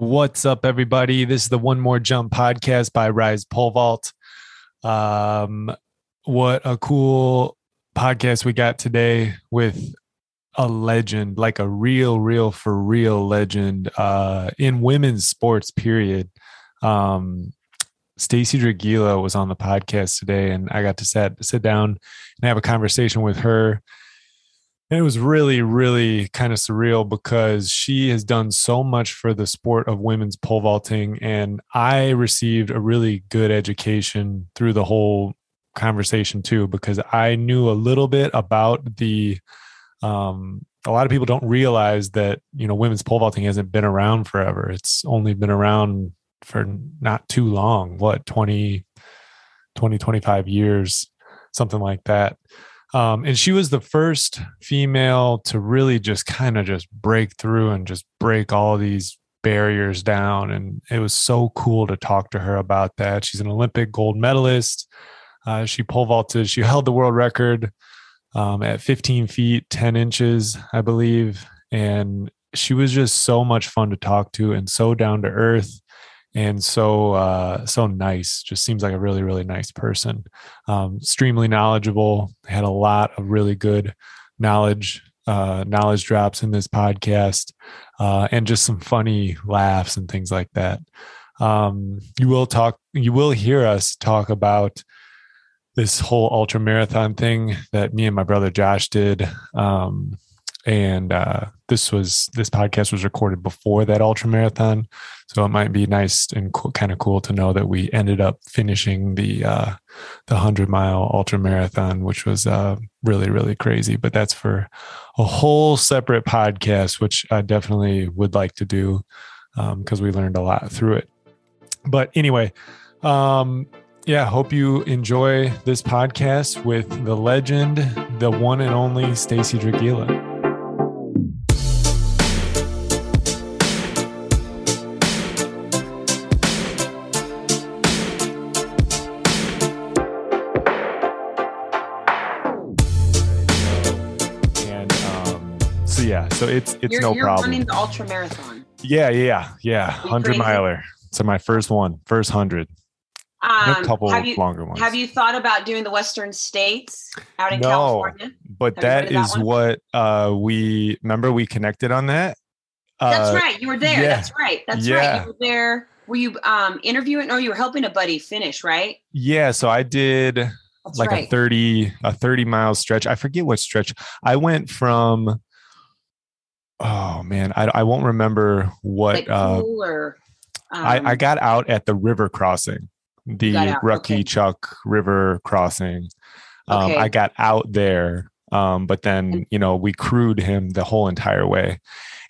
What's up, everybody? This is the One More Jump podcast by Rise Pole Vault. Um, what a cool podcast we got today with a legend, like a real, real for real legend uh, in women's sports. Period. Um, Stacy Dragila was on the podcast today, and I got to sit sit down and have a conversation with her. And it was really, really kind of surreal because she has done so much for the sport of women's pole vaulting. And I received a really good education through the whole conversation too, because I knew a little bit about the, um, a lot of people don't realize that, you know, women's pole vaulting hasn't been around forever. It's only been around for not too long, what, 20, 20, 25 years, something like that. Um, and she was the first female to really just kind of just break through and just break all these barriers down. And it was so cool to talk to her about that. She's an Olympic gold medalist. Uh, she pole vaulted, she held the world record um, at 15 feet, 10 inches, I believe. And she was just so much fun to talk to and so down to earth and so uh, so nice. Just seems like a really really nice person. Um, extremely knowledgeable. Had a lot of really good knowledge uh, knowledge drops in this podcast, uh, and just some funny laughs and things like that. Um, you will talk. You will hear us talk about this whole ultra marathon thing that me and my brother Josh did. Um, and uh, this was this podcast was recorded before that ultra marathon. So it might be nice and co- kind of cool to know that we ended up finishing the uh, the 100 mile ultra marathon which was uh, really really crazy. But that's for a whole separate podcast which i definitely would like to do because um, we learned a lot through it. But anyway um, yeah, hope you enjoy this podcast with the legend, the one and only Stacy Dragila. So it's it's you're, no you're problem. Running the ultra marathon. Yeah, yeah, yeah. Hundred miler. So my first one, first hundred. Um, a couple have you, longer ones. Have you thought about doing the Western States out in no, California? But have that is that what uh, we remember. We connected on that. Uh, That's right. You were there. Yeah, That's right. That's yeah. right. You were there. Were you um, interviewing or you were helping a buddy finish? Right. Yeah. So I did. That's like right. a 30 a 30 mile stretch i forget what stretch i went from oh man, I, I won't remember what. Like uh, um, I, I um got out at the river crossing, the Rucky okay. Chuck River crossing. Um, okay. I got out there, um, but then you know we crewed him the whole entire way,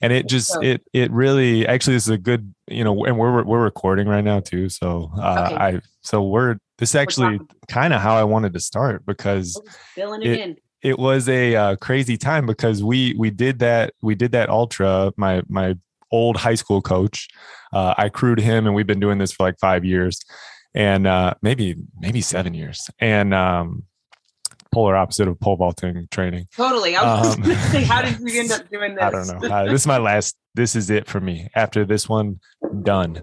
and it just so, it it really actually this is a good you know, and we're we're recording right now too. So uh, okay. I so we're this is actually kind of how I wanted to start because filling it, it in it was a uh, crazy time because we we did that we did that ultra my my old high school coach uh, i crewed him and we've been doing this for like five years and uh, maybe maybe seven years and um, polar opposite of pole vaulting training. Totally. I was um, say how did you end up doing this i don't know. Uh, this is my last this is it for me. After this one done.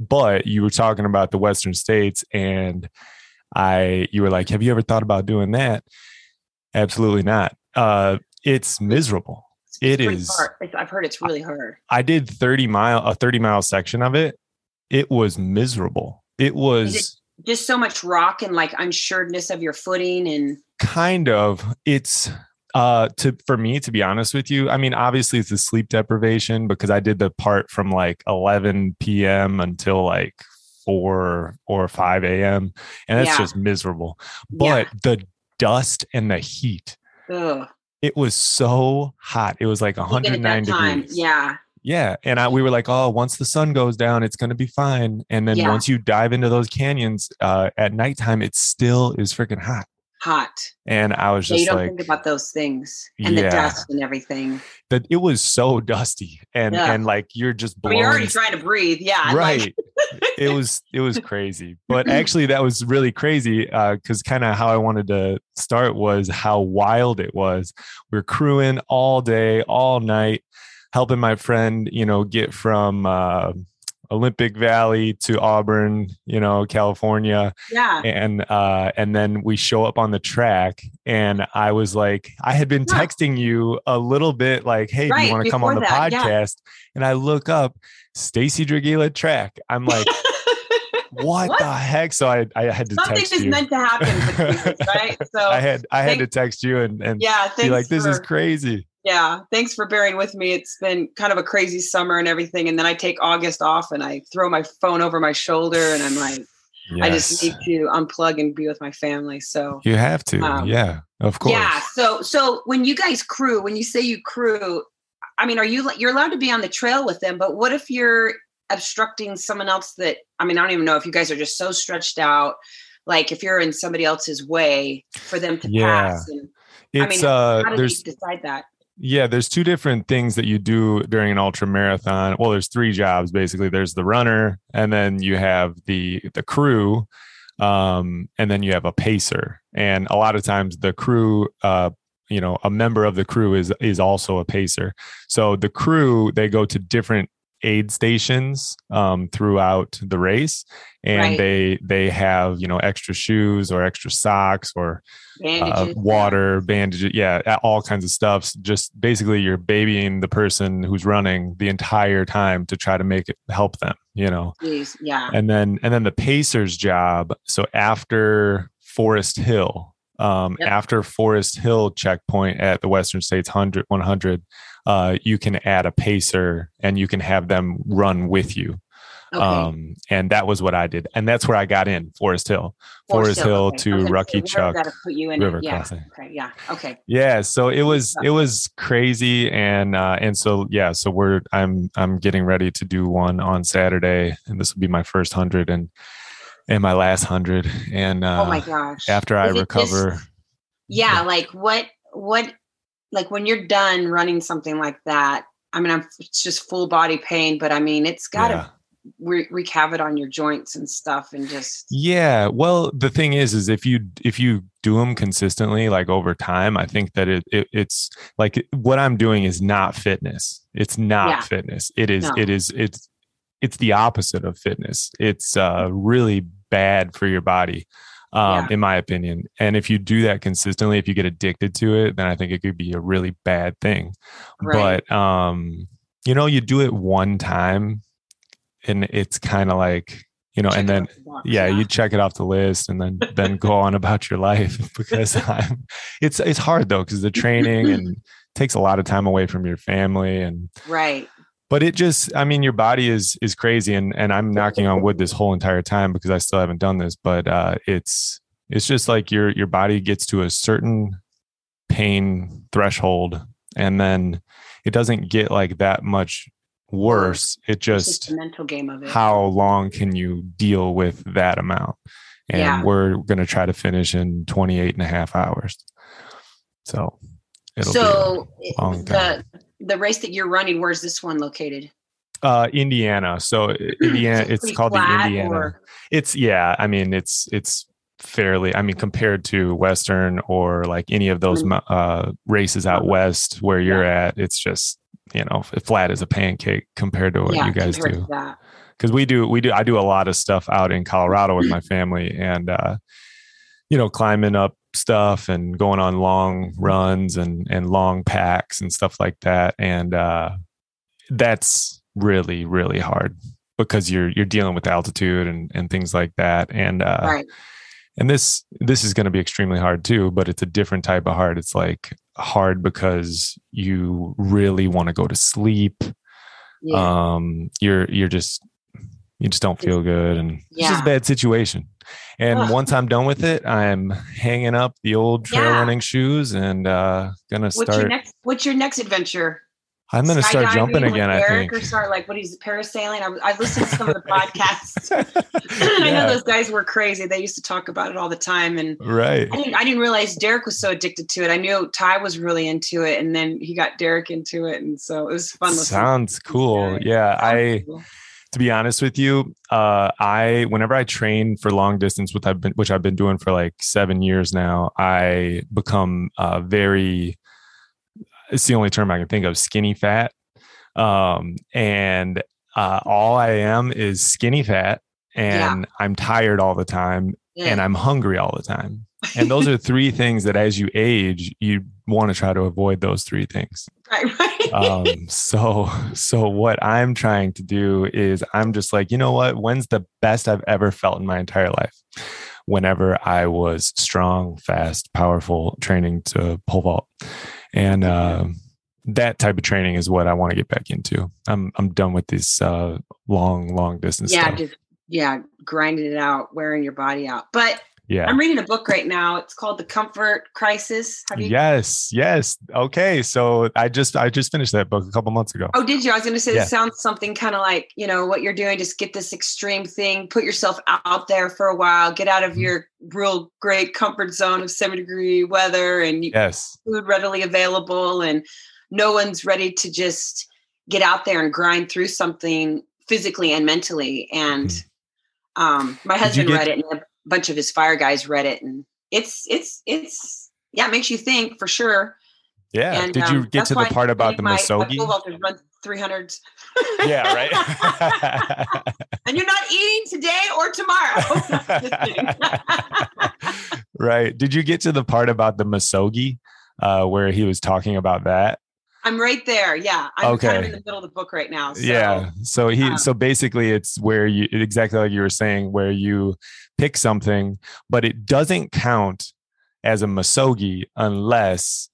But you were talking about the western states and i you were like have you ever thought about doing that Absolutely not. Uh, it's miserable. It's it is. I've heard it's really hard. I did 30 mile a 30 mile section of it. It was miserable. It was it just so much rock and like unsureness of your footing and kind of it's uh to for me to be honest with you i mean obviously it's the sleep deprivation because i did the part from like 11 p.m until like 4 or 5 a.m and that's yeah. just miserable but yeah. the dust and the heat. Ugh. It was so hot. It was like 109 degrees. Yeah. Yeah. And I, we were like, oh, once the sun goes down, it's going to be fine. And then yeah. once you dive into those canyons uh, at nighttime, it still is freaking hot hot. And I was just you don't like, think about those things and yeah, the dust and everything. That it was so dusty and yeah. and like you're just blowing. I mean, you're already trying to breathe. Yeah. Right. Like... it was it was crazy. But actually that was really crazy uh because kind of how I wanted to start was how wild it was. We are crewing all day, all night, helping my friend, you know, get from uh Olympic Valley to Auburn, you know, California. Yeah. And uh and then we show up on the track and I was like I had been yeah. texting you a little bit like, "Hey, right, do you want to come on the that, podcast?" Yeah. And I look up Stacy Dragila track. I'm like what, what, the heck? So I, I had to Something text is you. meant to happen, right? So I had I had to text you and and yeah, be like, this for, is crazy. Yeah, thanks for bearing with me. It's been kind of a crazy summer and everything, and then I take August off and I throw my phone over my shoulder and I'm like, yes. I just need to unplug and be with my family. So you have to, um, yeah, of course. Yeah. So so when you guys crew, when you say you crew, I mean, are you you're allowed to be on the trail with them? But what if you're obstructing someone else that I mean, I don't even know if you guys are just so stretched out. Like if you're in somebody else's way for them to yeah. pass. And, it's I mean, uh how do there's decide that? Yeah, there's two different things that you do during an ultra marathon. Well, there's three jobs basically. There's the runner, and then you have the the crew, um, and then you have a pacer. And a lot of times the crew uh, you know a member of the crew is is also a pacer so the crew they go to different aid stations um, throughout the race and right. they they have you know extra shoes or extra socks or uh, water bandages yeah all kinds of stuff just basically you're babying the person who's running the entire time to try to make it help them you know? Jeez, yeah. And then and then the pacer's job so after forest hill um, yep. after forest hill checkpoint at the western states 100 100 uh, you can add a pacer and you can have them run with you. Okay. Um, and that was what I did, and that's where I got in Forest Hill, Forest, Forest Hill, okay. to okay. Rucky so Chuck put you in River yeah. Crossing. Okay, yeah, okay, yeah. So it was it was crazy, and uh, and so yeah, so we're I'm I'm getting ready to do one on Saturday, and this will be my first hundred and and my last hundred. And uh, oh my gosh, after I recover, just, yeah, yeah, like what what like when you're done running something like that, I mean, I'm, it's just full body pain, but I mean, it's got to yeah. re- wreak havoc on your joints and stuff, and just yeah. Well, the thing is, is if you if you do them consistently, like over time, I think that it, it it's like what I'm doing is not fitness. It's not yeah. fitness. It is. No. It is. It's it's the opposite of fitness. It's uh, really bad for your body um, yeah. in my opinion. And if you do that consistently, if you get addicted to it, then I think it could be a really bad thing. Right. But um, you know, you do it one time, and it's kind of like you know, check and then the yeah, yeah, you check it off the list, and then then go on about your life because I'm. It's it's hard though because the training and takes a lot of time away from your family and right but it just i mean your body is is crazy and and i'm knocking on wood this whole entire time because i still haven't done this but uh it's it's just like your your body gets to a certain pain threshold and then it doesn't get like that much worse. It just, mental game of it. how long can you deal with that amount? And yeah. we're going to try to finish in 28 and a half hours. So it'll so be a long time. the the race that you're running, where's this one located? Uh, Indiana. So Indiana, it's, it's called the Indiana. Or? It's yeah. I mean, it's it's fairly. I mean, compared to Western or like any of those mm-hmm. uh, races out west where you're yeah. at, it's just you know flat as a pancake compared to what yeah, you guys do. Because we do, we do. I do a lot of stuff out in Colorado with my family, and uh, you know, climbing up stuff and going on long runs and and long packs and stuff like that and uh that's really really hard because you're you're dealing with altitude and and things like that and uh right. and this this is going to be extremely hard too but it's a different type of hard it's like hard because you really want to go to sleep yeah. um you're you're just you just don't feel good and yeah. it's just a bad situation and Ugh. once I'm done with it, I'm hanging up the old trail yeah. running shoes and uh gonna start. What's your next, what's your next adventure? I'm going to start jumping again. I think. Or start like what he's parasailing. I, I listened to some of the podcasts. yeah. I know those guys were crazy. They used to talk about it all the time. And right, I didn't, I didn't realize Derek was so addicted to it. I knew Ty was really into it, and then he got Derek into it, and so it was fun. Sounds cool. Yeah, Sounds I. Cool to be honest with you, uh, I whenever I train for long distance, which I've been which I've been doing for like seven years now, I become uh, very. It's the only term I can think of: skinny fat, um, and uh, all I am is skinny fat and I'm tired all the time Yeah. and I'm hungry all the time. And those are three things that as you age, you want to try to avoid those three things. right, right. Um, so, so what I'm trying to do is I'm just like, you know what? When's the best I've ever felt in my entire life? Whenever I was strong, fast, powerful, training to pole vault, and um, that type of training is what I want to get back into. I'm I'm done with this uh, long, long distance yeah, stuff. just yeah, grinding it out, wearing your body out. But yeah. I'm reading a book right now. It's called The Comfort Crisis. Have you? Yes, yes. Okay, so I just I just finished that book a couple months ago. Oh, did you? I was going to say Yeah. it sounds something kind of like you know what you're doing. Just get this extreme thing, put yourself out there for a while, get out of Mhm. your real great comfort zone of seven degree weather and Yes, food readily available, and no one's ready to just get out there and grind through something physically and mentally. And Mhm. um, my husband get- read it, and bunch of his fire guys read it, and it's it's it's yeah, it makes you think for sure. yeah. And, Did you um, get to the part about the Misogi? My run 300s. yeah, right. and you're not eating today or tomorrow. Right. Did you get to the part about the Misogi, uh, where he was talking about that? I'm right there. Yeah. I'm kind of in the middle of the book right now. So, yeah. So he, um, so basically, it's where you exactly like you were saying, where you pick something, but it doesn't count as a Misogi unless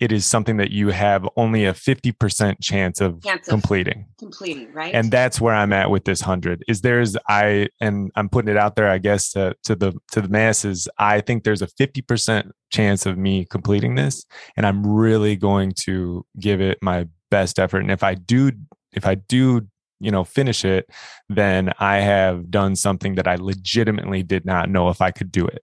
it is something that you have only a 50% chance of Chance of- completing. completing, right? and that's where i'm at with this 100 is there's i and i'm putting it out there i guess to, to the to the masses i think there's a 50% chance of me completing this and i'm really going to give it my best effort and if i do if i do you know finish it then i have done something that i legitimately did not know if i could do it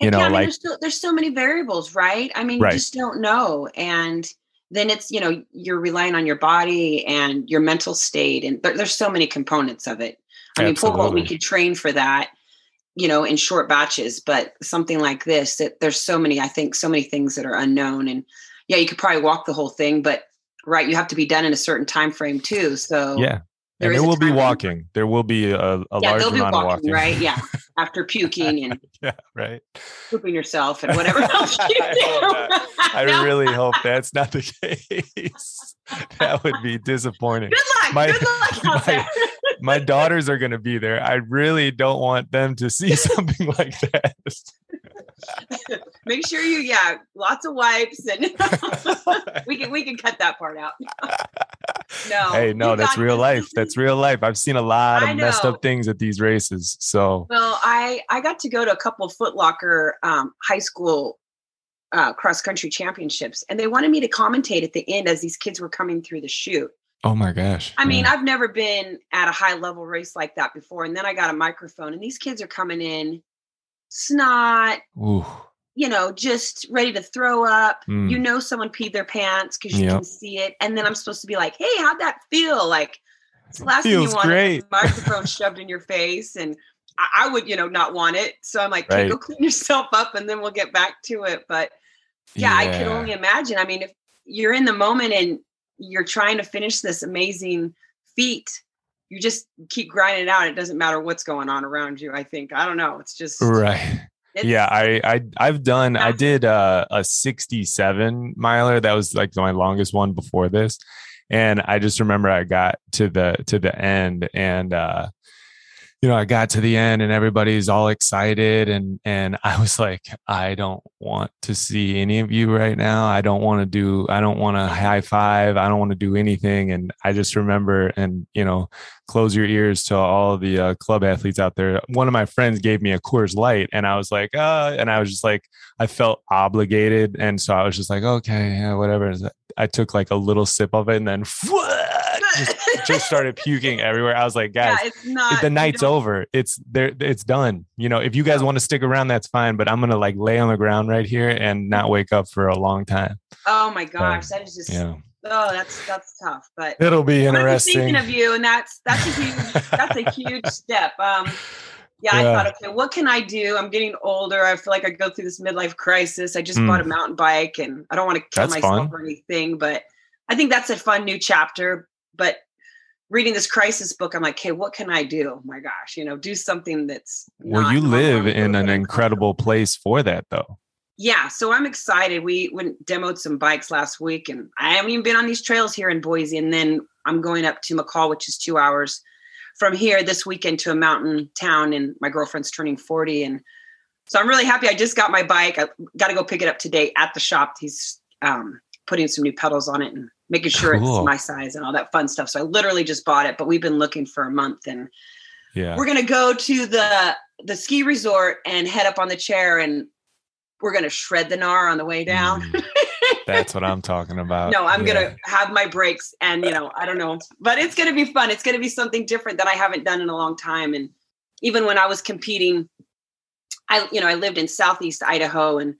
you know yeah, I mean, like there's, so, there's so many variables, right? I mean, Right. you just don't know. And then it's, you know, you're relying on your body and your mental state. And there, there's so many components of it. I mean, pole vault, we could train for that, you know, in short batches, but something like this, that there's so many, I think, so many things that are unknown. And yeah, you could probably walk the whole thing, but right, you have to be done in a certain time frame too. So yeah there and there will be walking there will be a, a Yeah, large amount walking, of walking right? Yeah, after puking and yeah right pooping yourself and whatever else you I do. I No. really hope that's not the case. That would be disappointing. Good luck. My- Good luck out my- there. My daughters are going to be there. I really don't want them to see something like that. Make sure you, yeah, lots of wipes and we can we can cut that part out. No. hey, no, that's real life. That's real life. I've seen a lot of messed up things at these races. So, Well, I I got to go to a couple of Foot Locker um, high school uh, cross country championships, and they wanted me to commentate at the end as these kids were coming through the chute. oh my gosh. I mean, Yeah. I've never been at a high level race like that before, and then I got a microphone, and these kids are coming in snot, Ooh, you know, just ready to throw up. Mm. You know, someone peed their pants because you Yep. can see it. And then I'm supposed to be like, hey, how'd that feel? Like, it's the last thing you want great. is a microphone shoved in your face. And I, I would, you know, not want it. So I'm like, Right. go clean yourself up and then we'll get back to it. But yeah, I can only imagine. I mean, if you're in the moment and you're trying to finish this amazing feat, you just keep grinding it out. It doesn't matter what's going on around you. I think. I don't know. It's just Right. It's- yeah, I, I I've done I did uh, a 67 miler. That was like my longest one before this. And I just remember I got to the to the end and uh you know, I got to the end and everybody's all excited and and I was like, I don't want to see any of you right now. I don't want to do I don't want to high five. I don't want to do anything and I just remember and you know, close your ears to all the uh, club athletes out there. One of my friends gave me a Coors Light and I was like, uh and I was just like I felt obligated and so I was just like, okay, yeah, whatever. I took like a little sip of it and then just, just started puking everywhere. I was like, guys, yeah, not the night's over. It's there. It's done. You know, if you guys want to stick around, that's fine. But I'm gonna like lay on the ground right here and not wake up for a long time. Oh my gosh, that is just Yeah, oh, that's that's tough. But it'll be interesting. thinking of you, and that's that's a huge that's a huge step. Um, yeah, I thought, okay, what can I do? I'm getting older. I feel like I go through this midlife crisis. I just Mm. bought a mountain bike, and I don't want to kill That's myself fun. or anything. But I think that's a fun new chapter. But reading this crisis book, I'm like, okay, what can I do? Oh my gosh, you know, do something that's well. You live in an incredible place for that, though. Yeah, so I'm excited. We went demoed some bikes last week, and I haven't even been on these trails here in Boise. And then I'm going up to McCall, which is two hours from here this weekend to a mountain town. And my girlfriend's turning 40, and so I'm really happy. I just got my bike. I got to go pick it up today at the shop. He's um, putting some new pedals on it and making sure cool. it's my size and all that fun stuff. So I literally just bought it, but we've been looking for a month and yeah. we're going to go to the the ski resort and head up on the chair and we're going to shred the gnar on the way down. Mm, that's what I'm talking about. no, I'm yeah. going to have my brakes and you know, I don't know, but it's going to be fun. It's going to be something different that I haven't done in a long time and even when I was competing I you know, I lived in southeast Idaho and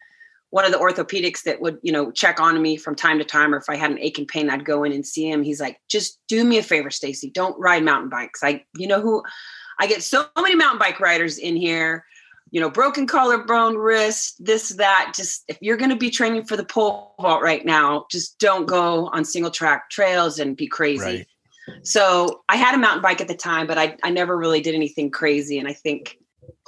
one of the orthopedics that would, you know, check on me from time to time, or if I had an ache and pain, I'd go in and see him. He's like, just do me a favor, Stacy. Don't ride mountain bikes. I, you know who I get so many mountain bike riders in here, you know, broken collarbone, wrist, this, that. Just if you're going to be training for the pole vault right now, just don't go on single track trails and be crazy. Right. So I had a mountain bike at the time, but I, I never really did anything crazy. And I think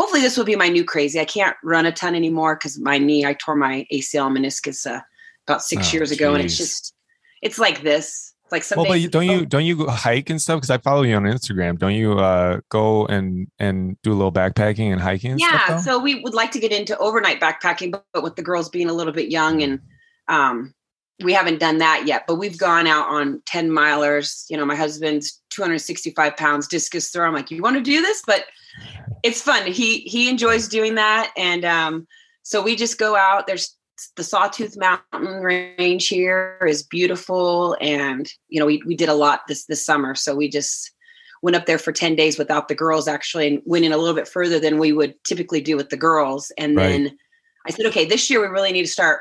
hopefully this will be my new crazy. I can't run a ton anymore because my knee, I tore my ACL meniscus uh, about six oh, years ago, geez. and it's just, it's like this. It's like something. Well, but don't you don't you hike and stuff? Because I follow you on Instagram. Don't you uh, go and and do a little backpacking and hiking? And yeah. so we would like to get into overnight backpacking, but, but with the girls being a little bit young and um, we haven't done that yet, but we've gone out on 10 milers. You know, my husband's 265 pounds discus throw. I'm like, you want to do this? But it's fun. He he enjoys doing that, and um, so we just go out. There's the Sawtooth Mountain Range here is beautiful, and you know we we did a lot this this summer. So we just went up there for 10 days without the girls actually and went in a little bit further than we would typically do with the girls and right. then i said okay this year we really need to start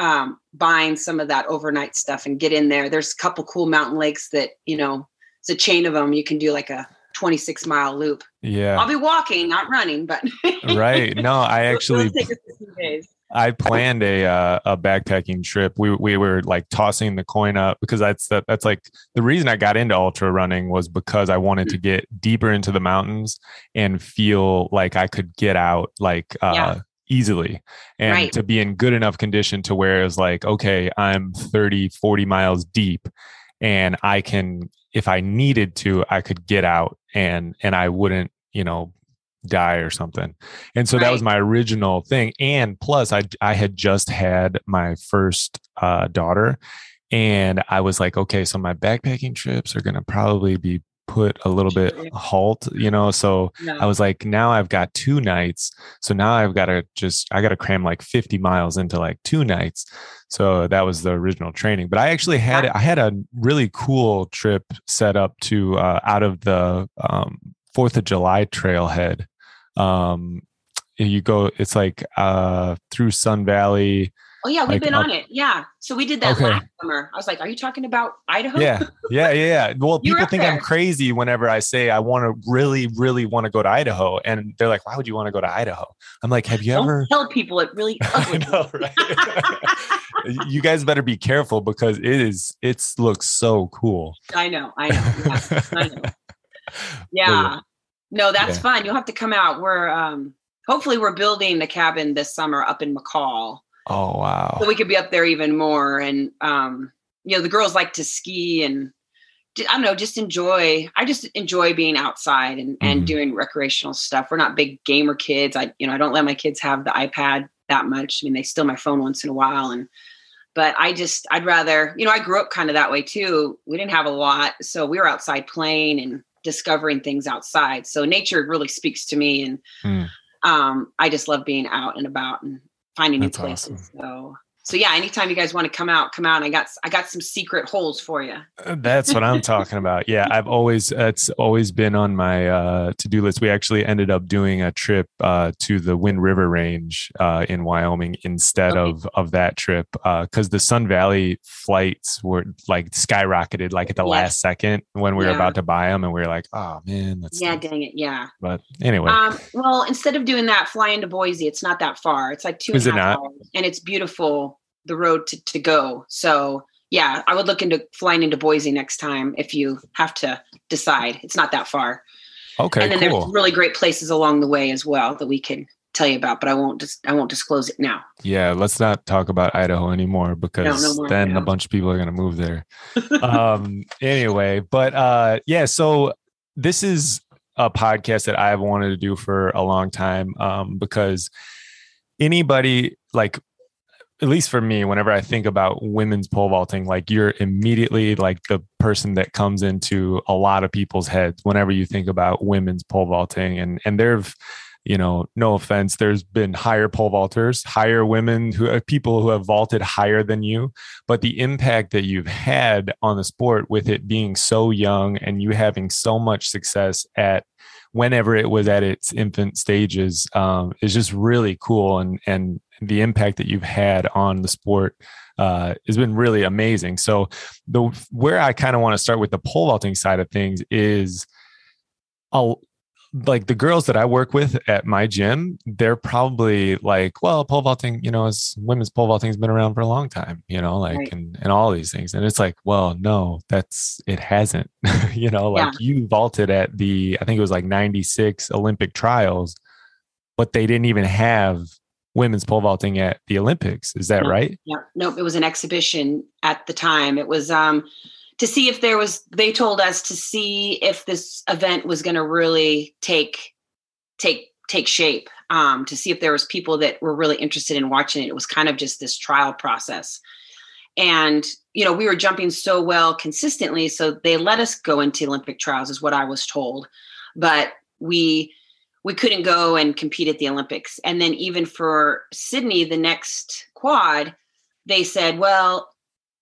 um, buying some of that overnight stuff and get in there there's a couple cool mountain lakes that you know it's a chain of them you can do like a 26 mile loop. Yeah. I'll be walking, not running, but right. No, I actually I planned a uh, a backpacking trip. We we were like tossing the coin up because that's that, that's like the reason I got into ultra running was because I wanted to get deeper into the mountains and feel like I could get out like uh yeah. Easily and right. to be in good enough condition to where it's like okay, I'm 30 40 miles deep and I can if I needed to, I could get out and and I wouldn't, you know, die or something. And so right. that was my original thing. And plus I I had just had my first uh, daughter and I was like, okay, so my backpacking trips are going to probably be put a little bit halt, you know. So no. I was like, now I've got two nights. So now I've got to just I got to cram like 50 miles into like two nights. So that was the original training. But I actually had I had a really cool trip set up to uh, out of the um, Fourth of July trailhead. Um, you go, it's like uh, through Sun Valley Oh yeah, we've like, been on it. Yeah. So we did that okay. last summer. I was like, "Are you talking about Idaho?" Yeah, yeah, yeah. yeah. Well, people think there. I'm crazy whenever I say I want to really, really want to go to Idaho, and they're like, "Why would you want to go to Idaho?" I'm like, "Have you Don't ever?" Tell people it really. I know, right? you guys better be careful because it is. It looks so cool. I know. I know. Yeah. I know. Yeah. No, that's yeah. fun. You'll have to come out. We're um hopefully we're building the cabin this summer up in McCall Oh wow! So we could be up there even more, and um, you know, the girls like to ski and I don't know, just enjoy. I just enjoy being outside and and mm-hmm. doing recreational stuff. We're not big gamer kids. I you know I don't let my kids have the iPad that much. I mean, they steal my phone once in a while, and but I just I'd rather you know I grew up kind of that way too. We didn't have a lot, so we were outside playing and discovering things outside. So nature really speaks to me, and mm. um, I just love being out and about and finding That's new places. Awesome. So so yeah, anytime you guys want to come out, come out. I got I got some secret holes for you. Uh, that's what I'm talking about. Yeah, I've always it's always been on my uh, to do list. We actually ended up doing a trip uh, to the Wind River Range uh, in Wyoming instead okay. of of that trip because uh, the Sun Valley flights were like skyrocketed like at the last second when we yeah. were about to buy them, and we were like, oh man, that's yeah, dang it, yeah. But anyway, um, well, instead of doing that, fly into Boise. It's not that far. It's like two. It not? Hours, and it's beautiful the road to, to go. So yeah, I would look into flying into Boise next time if you have to decide. It's not that far. Okay, and then cool. there's really great places along the way as well that we can tell you about, but I won't just I won't disclose it now. Yeah, let's not talk about Idaho anymore because no more, then no. a bunch of people are going to move there. um anyway, but uh yeah, so this is a podcast that I've wanted to do for a long time um because anybody like at least for me whenever I think about women's pole vaulting like you're immediately like the person that comes into a lot of people's heads whenever you think about women's pole vaulting. And and there've you know, no offense, there's been higher pole vaulters, higher women who are uh, people who have vaulted higher than you, but the impact that you've had on the sport with it being so young and you having so much success at whenever it was at its infant stages um, is just really cool. And and the impact that you've had on the sport uh, has been really amazing. So the where I kind of want to start with the pole vaulting side of things is I'll like the girls that I work with at my gym, they're probably like, well, pole vaulting, you know, as women's pole vaulting has been around for a long time, you know, like right. and, and all these things. And it's like, well, no, that's it hasn't. you know, like yeah. you vaulted at the I think it was like 96 Olympic trials, but they didn't even have women's pole vaulting at the Olympics. Is that no, right? Yeah. Nope. It was an exhibition at the time. It was um to see if there was they told us to see if this event was going to really take take take shape um, to see if there was people that were really interested in watching it it was kind of just this trial process and you know we were jumping so well consistently so they let us go into olympic trials is what i was told but we we couldn't go and compete at the olympics and then even for sydney the next quad they said well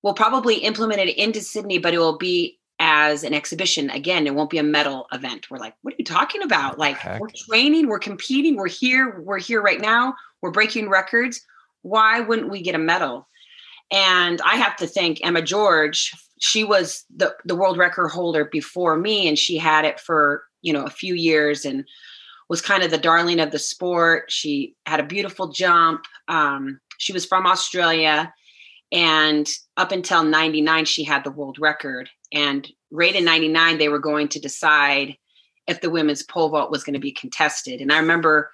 we'll probably implement it into Sydney, but it will be as an exhibition. Again, it won't be a medal event. We're like, what are you talking about? Like, Heck. we're training, we're competing, we're here, we're here right now, we're breaking records. Why wouldn't we get a medal? And I have to thank Emma George. She was the, the world record holder before me, and she had it for you know a few years and was kind of the darling of the sport. She had a beautiful jump. Um, she was from Australia and up until 99, she had the world record. And right in 99, they were going to decide if the women's pole vault was going to be contested. And I remember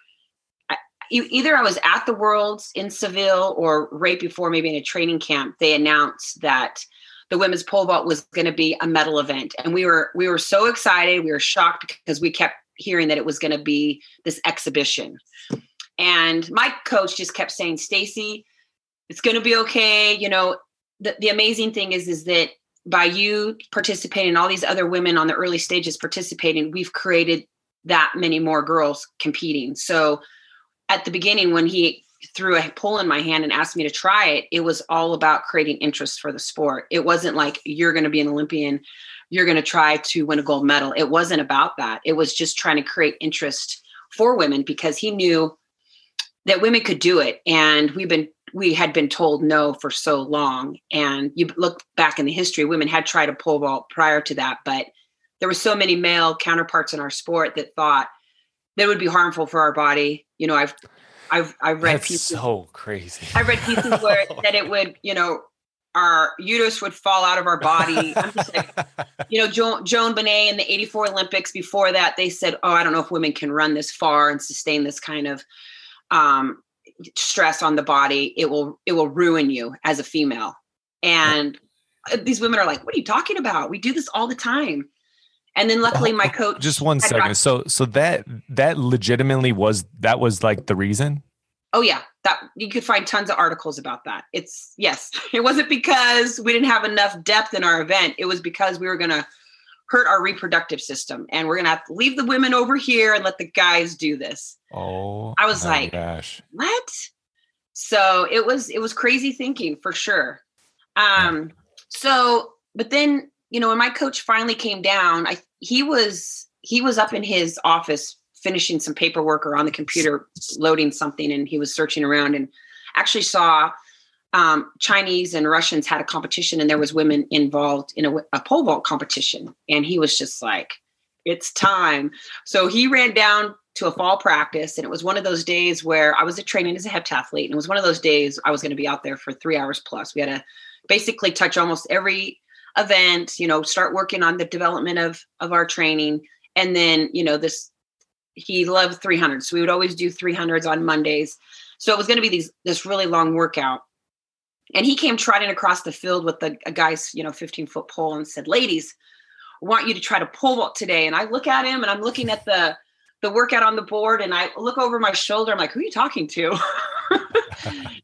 I, either I was at the Worlds in Seville or right before, maybe in a training camp, they announced that the women's pole vault was going to be a medal event. And we were we were so excited. We were shocked because we kept hearing that it was going to be this exhibition. And my coach just kept saying, Stacy, it's going to be okay you know the, the amazing thing is is that by you participating all these other women on the early stages participating we've created that many more girls competing so at the beginning when he threw a pole in my hand and asked me to try it it was all about creating interest for the sport it wasn't like you're going to be an olympian you're going to try to win a gold medal it wasn't about that it was just trying to create interest for women because he knew that women could do it and we've been we had been told no for so long. And you look back in the history, women had tried a pole vault prior to that, but there were so many male counterparts in our sport that thought that would be harmful for our body. You know, I've I've I've read That's pieces so crazy. I've read pieces where that it would, you know, our uterus would fall out of our body. I'm just like, you know, Joan, Joan Benoit in the 84 Olympics before that, they said, oh, I don't know if women can run this far and sustain this kind of um, stress on the body. It will it will ruin you as a female. And uh, these women are like what are you talking about? We do this all the time. And then luckily my coach just one second. so so that that legitimately was that was like the reason oh yeah that you could find tons of articles about that. It's yes it wasn't because we didn't have enough depth in our event. It was because we were going to hurt our reproductive system and we're going to have to leave the women over here and let the guys do this. Oh i was like gosh. What? So it was it was crazy thinking for sure. Um so but then you know when my coach finally came down i he was he was up in his office finishing some paperwork or on the computer loading something and he was searching around and actually saw um, Chinese and Russians had a competition and there was women involved in a, a pole vault competition. And he was just like, it's time. So he ran down to a fall practice and it was one of those days where I was training as a heptathlete and it was one of those days I was going to be out there for three hours plus. We had to basically touch almost every event, you know, start working on the development of of our training. And then, you know, this he loved 300. So we would always do 300s on Mondays. So it was going to be these this really long workout. And he came trotting across the field with the, a guy's, you know, 15 foot pole and said, ladies, I want you to try to pole vault today. And I look at him and I'm looking at the the workout on the board and I look over my shoulder. I'm like, who are you talking to?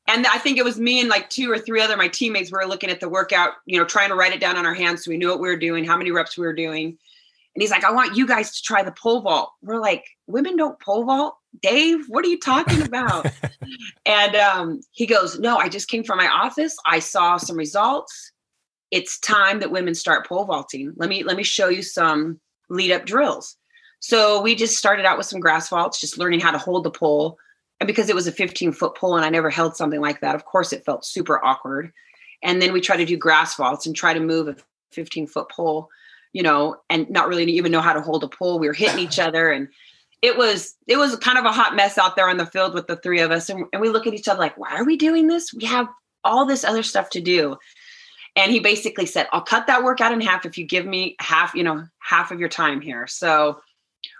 and I think it was me and like two or three other my teammates were looking at the workout, you know, trying to write it down on our hands so we knew what we were doing, how many reps we were doing. And he's like, I want you guys to try the pole vault. We're like, women don't pole vault. Dave, what are you talking about? and um, he goes, No, I just came from my office. I saw some results. It's time that women start pole vaulting. Let me let me show you some lead up drills. So we just started out with some grass vaults, just learning how to hold the pole. And because it was a 15 foot pole and I never held something like that, of course it felt super awkward. And then we try to do grass vaults and try to move a 15 foot pole, you know, and not really even know how to hold a pole. We were hitting each other and it was it was kind of a hot mess out there on the field with the three of us. And, and we look at each other like, why are we doing this? We have all this other stuff to do. And he basically said, I'll cut that workout in half if you give me half, you know, half of your time here. So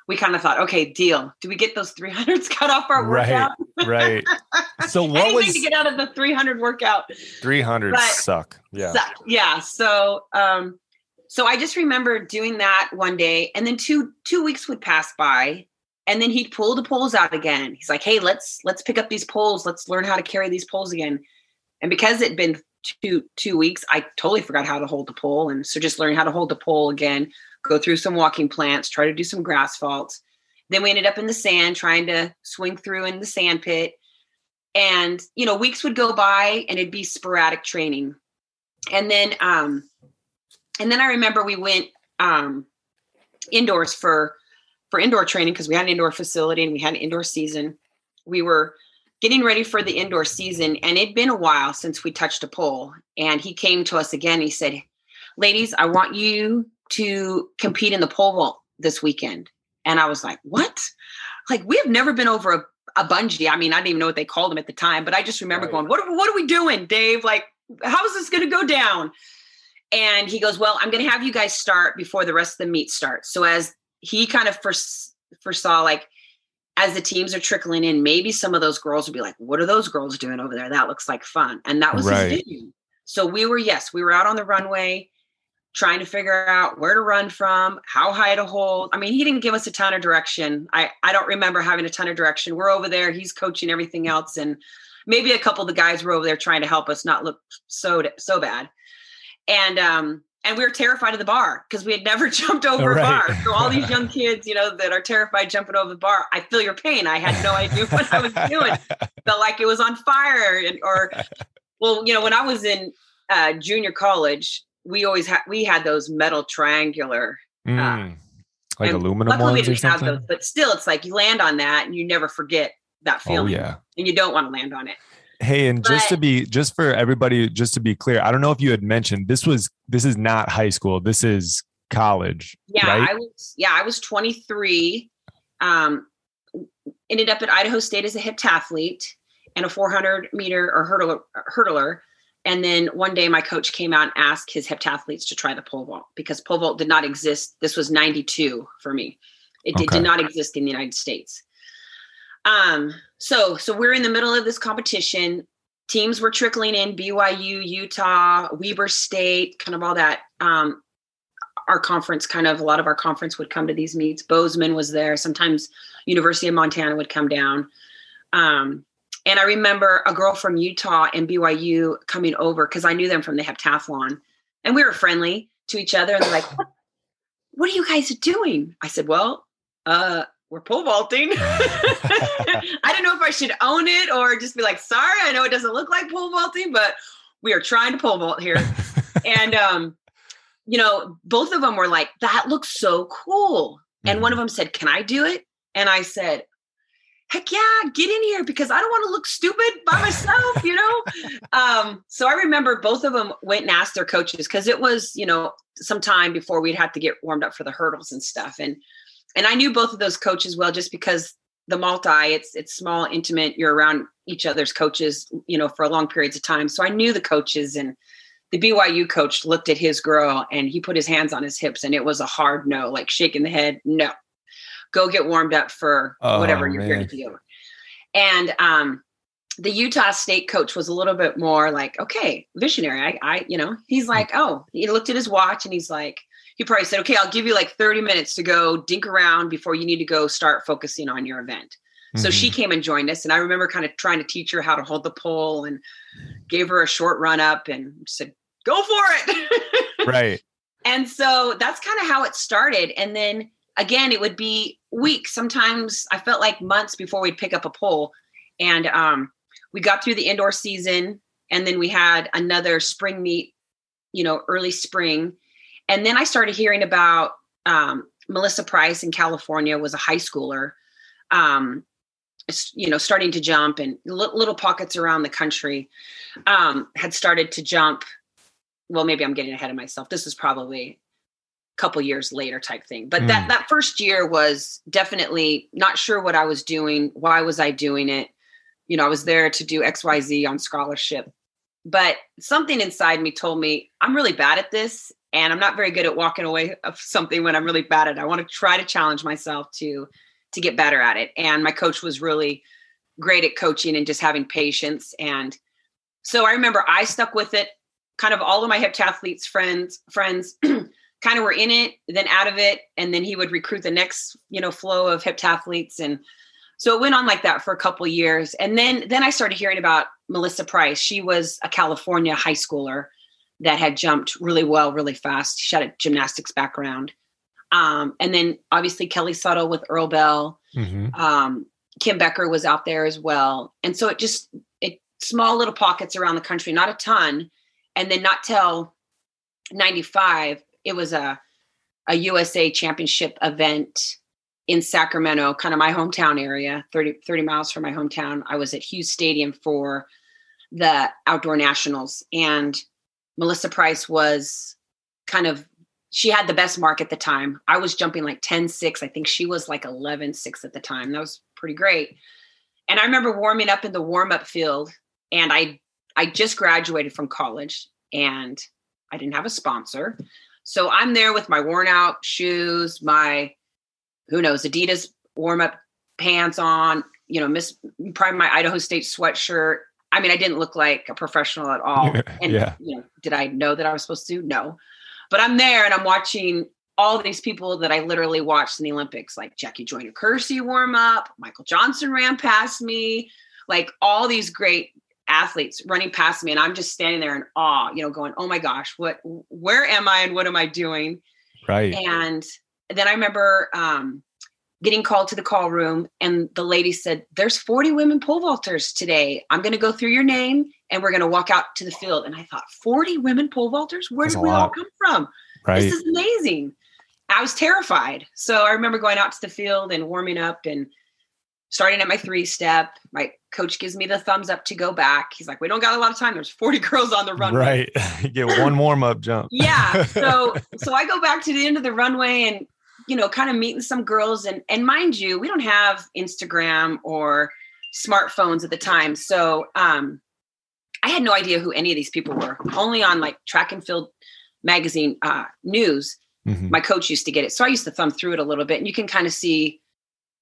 we kind of thought, okay, deal. Do we get those 300s cut off our workout? Right. So what Anything was to get out of the 300 workout? 300 suck. Yeah. So, yeah. So, um, so I just remember doing that one day, and then two two weeks would pass by, and then he'd pull the poles out again. He's like, "Hey, let's let's pick up these poles. Let's learn how to carry these poles again." And because it'd been two two weeks, I totally forgot how to hold the pole, and so just learning how to hold the pole again. Go through some walking plants, try to do some grass vaults. Then we ended up in the sand, trying to swing through in the sand pit. And you know, weeks would go by, and it'd be sporadic training. And then, um, and then I remember we went um, indoors for for indoor training because we had an indoor facility and we had an indoor season. We were getting ready for the indoor season, and it'd been a while since we touched a pole. And he came to us again. He said, "Ladies, I want you to compete in the pole vault this weekend." And I was like, "What? Like we have never been over a, a bungee. I mean, I didn't even know what they called them at the time, but I just remember Right. going, "What? are- What are we doing, Dave? Like, how is this going to go down?" And he goes, Well, I'm going to have you guys start before the rest of the meet starts. So, as he kind of first foresaw, like, as the teams are trickling in, maybe some of those girls would be like, What are those girls doing over there? That looks like fun. And that was Right. his vision. So, we were, yes, we were out on the runway trying to figure out where to run from, how high to hold. I mean, he didn't give us a ton of direction. I, I don't remember having a ton of direction. We're over there, he's coaching everything else. And maybe a couple of the guys were over there trying to help us not look so so bad and um and we were terrified of the bar because we had never jumped over Right. a bar so all these young kids you know that are terrified jumping over the bar i feel your pain i had no idea what i was doing felt like it was on fire and or well you know when i was in uh junior college we always had we had those metal triangular Mm. like and aluminum luckily we ones or didn't have those but still it's like you land on that and you never forget that Oh feeling yeah. and you don't want to land on it Hey, and just to be just for everybody, just to be clear, I don't know if you had mentioned this was this is not high school. This is college. Yeah, right? I was yeah, I was 23. Um ended up at Idaho State as a heptathlete and a 400 meter or hurdler hurdler. And then one day my coach came out and asked his heptathletes to try the pole vault because pole vault did not exist. This was 92 for me. It did, did not exist in the United States. Um, so so we're in the middle of this competition. Teams were trickling in BYU, Utah, Weber State, kind of all that. Um, our conference kind of a lot of our conference would come to these meets. Bozeman was there. Sometimes University of Montana would come down. Um, and I remember a girl from Utah and BYU coming over because I knew them from the heptathlon, and we were friendly to each other. And they're like, "What, what are you guys doing?" I said, "Well, uh, we're pole vaulting." I don't know if I should own it or just be like, "Sorry, I know it doesn't look like pole vaulting, but we are trying to pole vault here." and um, you know, both of them were like, "That looks so cool." And one of them said, "Can I do it?" And I said, "Heck yeah, get in here because I don't want to look stupid by myself." you know. Um, so I remember both of them went and asked their coaches because it was, you know, some time before we'd have to get warmed up for the hurdles and stuff. And and I knew both of those coaches well just because the multi, it's it's small, intimate. You're around each other's coaches, you know, for long periods of time. So I knew the coaches and the BYU coach looked at his girl and he put his hands on his hips and it was a hard no, like shaking the head, no. Go get warmed up for oh, whatever you're man. here to do. And um, the Utah State coach was a little bit more like, okay, visionary. I, I, you know, he's hmm. like, oh, he looked at his watch and he's like, he probably said, okay, I'll give you like 30 minutes to go dink around before you need to go start focusing on your event. So mm-hmm. she came and joined us, and I remember kind of trying to teach her how to hold the pole and gave her a short run up and said, "Go for it!" right. And so that's kind of how it started. And then again, it would be weeks. Sometimes I felt like months before we'd pick up a pole. And um, we got through the indoor season, and then we had another spring meet, you know, early spring. And then I started hearing about um, Melissa Price in California was a high schooler. Um, you know starting to jump and little pockets around the country um, had started to jump. Well maybe i'm getting ahead of myself. This is probably a couple years later type thing. But mm. that that first year was definitely not sure what i was doing why was i doing it? You know i was there to do xyz on scholarship. But something inside me told me i'm really bad at this and i'm not very good at walking away of something when i'm really bad at it i want to try to challenge myself to to get better at it. And my coach was really great at coaching and just having patience. And so I remember I stuck with it. Kind of all of my heptathletes friends friends kind of were in it, then out of it, and then he would recruit the next you know flow of heptathletes, and so it went on like that for a couple years. And then then I started hearing about Melissa Price. She was a California high schooler that had jumped really well, really fast. She had a gymnastics background. Um, and then obviously Kelly Suttle with Earl Bell. Mm-hmm. Um, Kim Becker was out there as well. And so it just it small little pockets around the country, not a ton. And then not till 95, it was a a USA championship event in Sacramento, kind of my hometown area, 30, 30 miles from my hometown. I was at Hughes Stadium for the outdoor nationals and Melissa Price was kind of she had the best mark at the time. I was jumping like 10 6. I think she was like 11 6 at the time. That was pretty great. And I remember warming up in the warm up field and I I just graduated from college and I didn't have a sponsor. So I'm there with my worn out shoes, my who knows, Adidas warm up pants on, you know, miss probably my Idaho State sweatshirt. I mean, I didn't look like a professional at all. And yeah. you know, did I know that I was supposed to? No. But I'm there and I'm watching all these people that I literally watched in the Olympics, like Jackie Joyner Kersee warm up, Michael Johnson ran past me, like all these great athletes running past me. And I'm just standing there in awe, you know, going, oh my gosh, what, where am I and what am I doing? Right. And then I remember um, getting called to the call room and the lady said, there's 40 women pole vaulters today. I'm going to go through your name and we're going to walk out to the field. And I thought, 40 women pole vaulters? Where That's did we lot. all come from? Right. This is amazing. I was terrified. So I remember going out to the field and warming up and starting at my three step. My coach gives me the thumbs up to go back. He's like, we don't got a lot of time. There's 40 girls on the runway. Right. Get one warm up jump. yeah. So so I go back to the end of the runway and you know, kind of meeting some girls and and mind you, we don't have Instagram or smartphones at the time. So um I had no idea who any of these people were. Only on like track and field magazine uh, news, mm-hmm. my coach used to get it. So I used to thumb through it a little bit, and you can kind of see.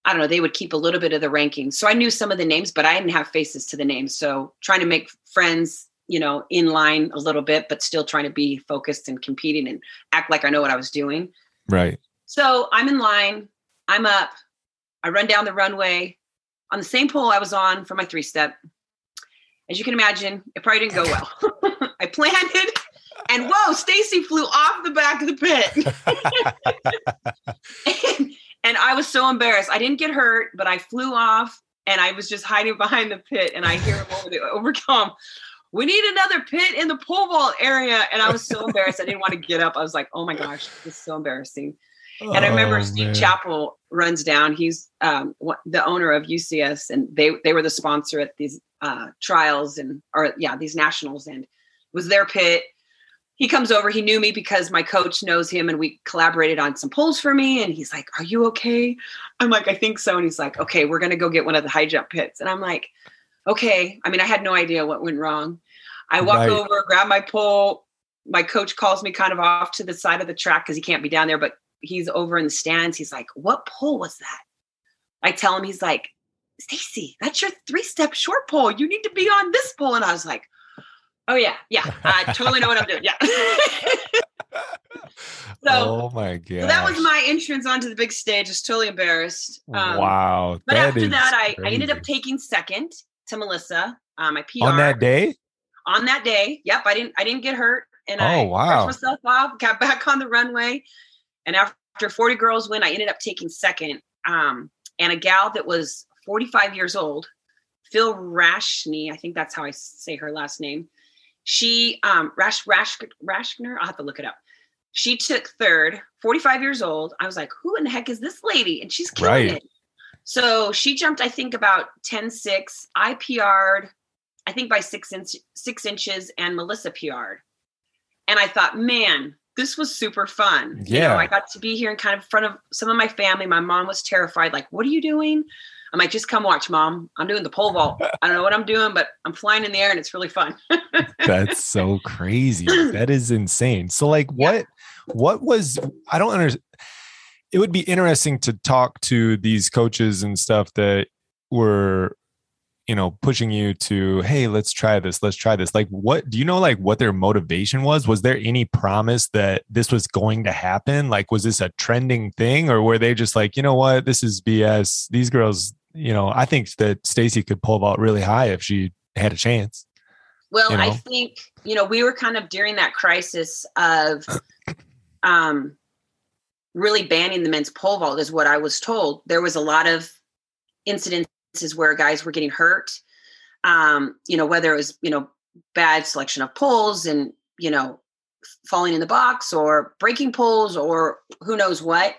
I don't know. They would keep a little bit of the rankings, so I knew some of the names, but I didn't have faces to the names. So trying to make friends, you know, in line a little bit, but still trying to be focused and competing and act like I know what I was doing. Right. So I'm in line. I'm up. I run down the runway on the same pole I was on for my three step as you can imagine, it probably didn't go well. I planted and whoa, Stacy flew off the back of the pit. and, and I was so embarrassed. I didn't get hurt, but I flew off and I was just hiding behind the pit and I hear him over the overcome. We need another pit in the pole vault area. And I was so embarrassed. I didn't want to get up. I was like, oh my gosh, this is so embarrassing. And I remember oh, Steve. Chappell runs down. He's um, the owner of UCS, and they they were the sponsor at these uh, trials and or yeah these nationals and was their pit. He comes over. He knew me because my coach knows him and we collaborated on some poles for me and he's like are you okay? I'm like i think so. And he's like okay we're going to go get one of the high jump pits. And i'm like okay. I mean i had no idea what went wrong. I walk right. over grab my pole. My coach calls me kind of off to the side of the track because he can't be down there, but he's over in the stands. He's like, "What pole was that?" I tell him, he's like, "Stacy, that's your three-step short pole. You need to be on this pole." And I was like, "Oh yeah, yeah, I totally know what I'm doing." Yeah. so, oh my god, so that was my entrance onto the big stage. I was totally embarrassed. Um, wow. But after that, I, I ended up taking second to Melissa. Um, my PR on that day. On that day, yep. I didn't. I didn't get hurt, and oh, I wow. brushed myself off, got back on the runway, and after 40 girls win, I ended up taking second. Um, and a gal that was 45 years old, Phil Rashney, I think that's how I say her last name. She um Rash Rash Rashner, I'll have to look it up. She took third, 45 years old. I was like, who in the heck is this lady? And she's killing Right. it. So she jumped, I think, about 10 6. I PR'd, I think by six inch, six inches, and Melissa PR'd. And I thought, man, this was super fun. You Yeah. know, I got to be here in kind of front of some of my family. My mom was terrified, like, what are you doing? I'm like, just come watch, mom. I'm doing the pole vault. I don't know what I'm doing, but I'm flying in the air and it's really fun. That's so crazy. That is insane. So like Yeah. what what was I don't understand it would be interesting to talk to these coaches and stuff that were you know pushing you to hey let's try this let's try this. Like what do you know like what their motivation was? Was there any promise that this was going to happen? Like was this a trending thing or were they just like you know what? This is bs these girls you know i think that stacy could pole vault really high if she had a chance Well, you I think, you know, we were kind of during that crisis of um really banning the men's pole vault is what I was told. There was a lot of incidences where guys were getting hurt. Um, you know, whether it was, you know, bad selection of poles and, you know, falling in the box or breaking poles or who knows what.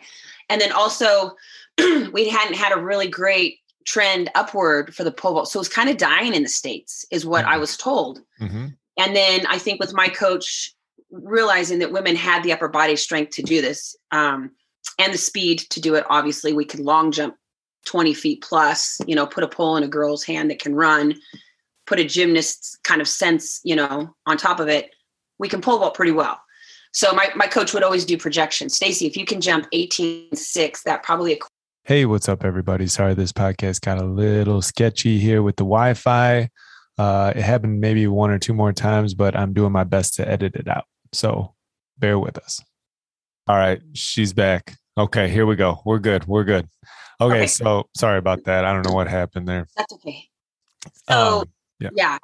And then also we hadn't had a really great trend upward for the pole vault. So it was kind of dying in the States, is what I Mhm. was told. mm-hmm. And then I think with my coach realizing that women had the upper body strength to do this um, and the speed to do it, obviously, we could long jump 20 feet plus, you know, put a pole in a girl's hand that can run, put a gymnast's kind of sense, you know, on top of it. We can pole vault pretty well. So my, my coach would always do projections. Stacy, if you can jump 18 6, that probably Hey, what's up, everybody? Sorry, this podcast got a little sketchy here with the Wi Fi. Uh, it happened maybe one or two more times, but I'm doing my best to edit it out. So bear with us. All right, she's back. Okay, here we go. We're good. We're good. Okay, Okay. so sorry about that. I don't know what happened there. that's okay. So Um, yeah. yeah.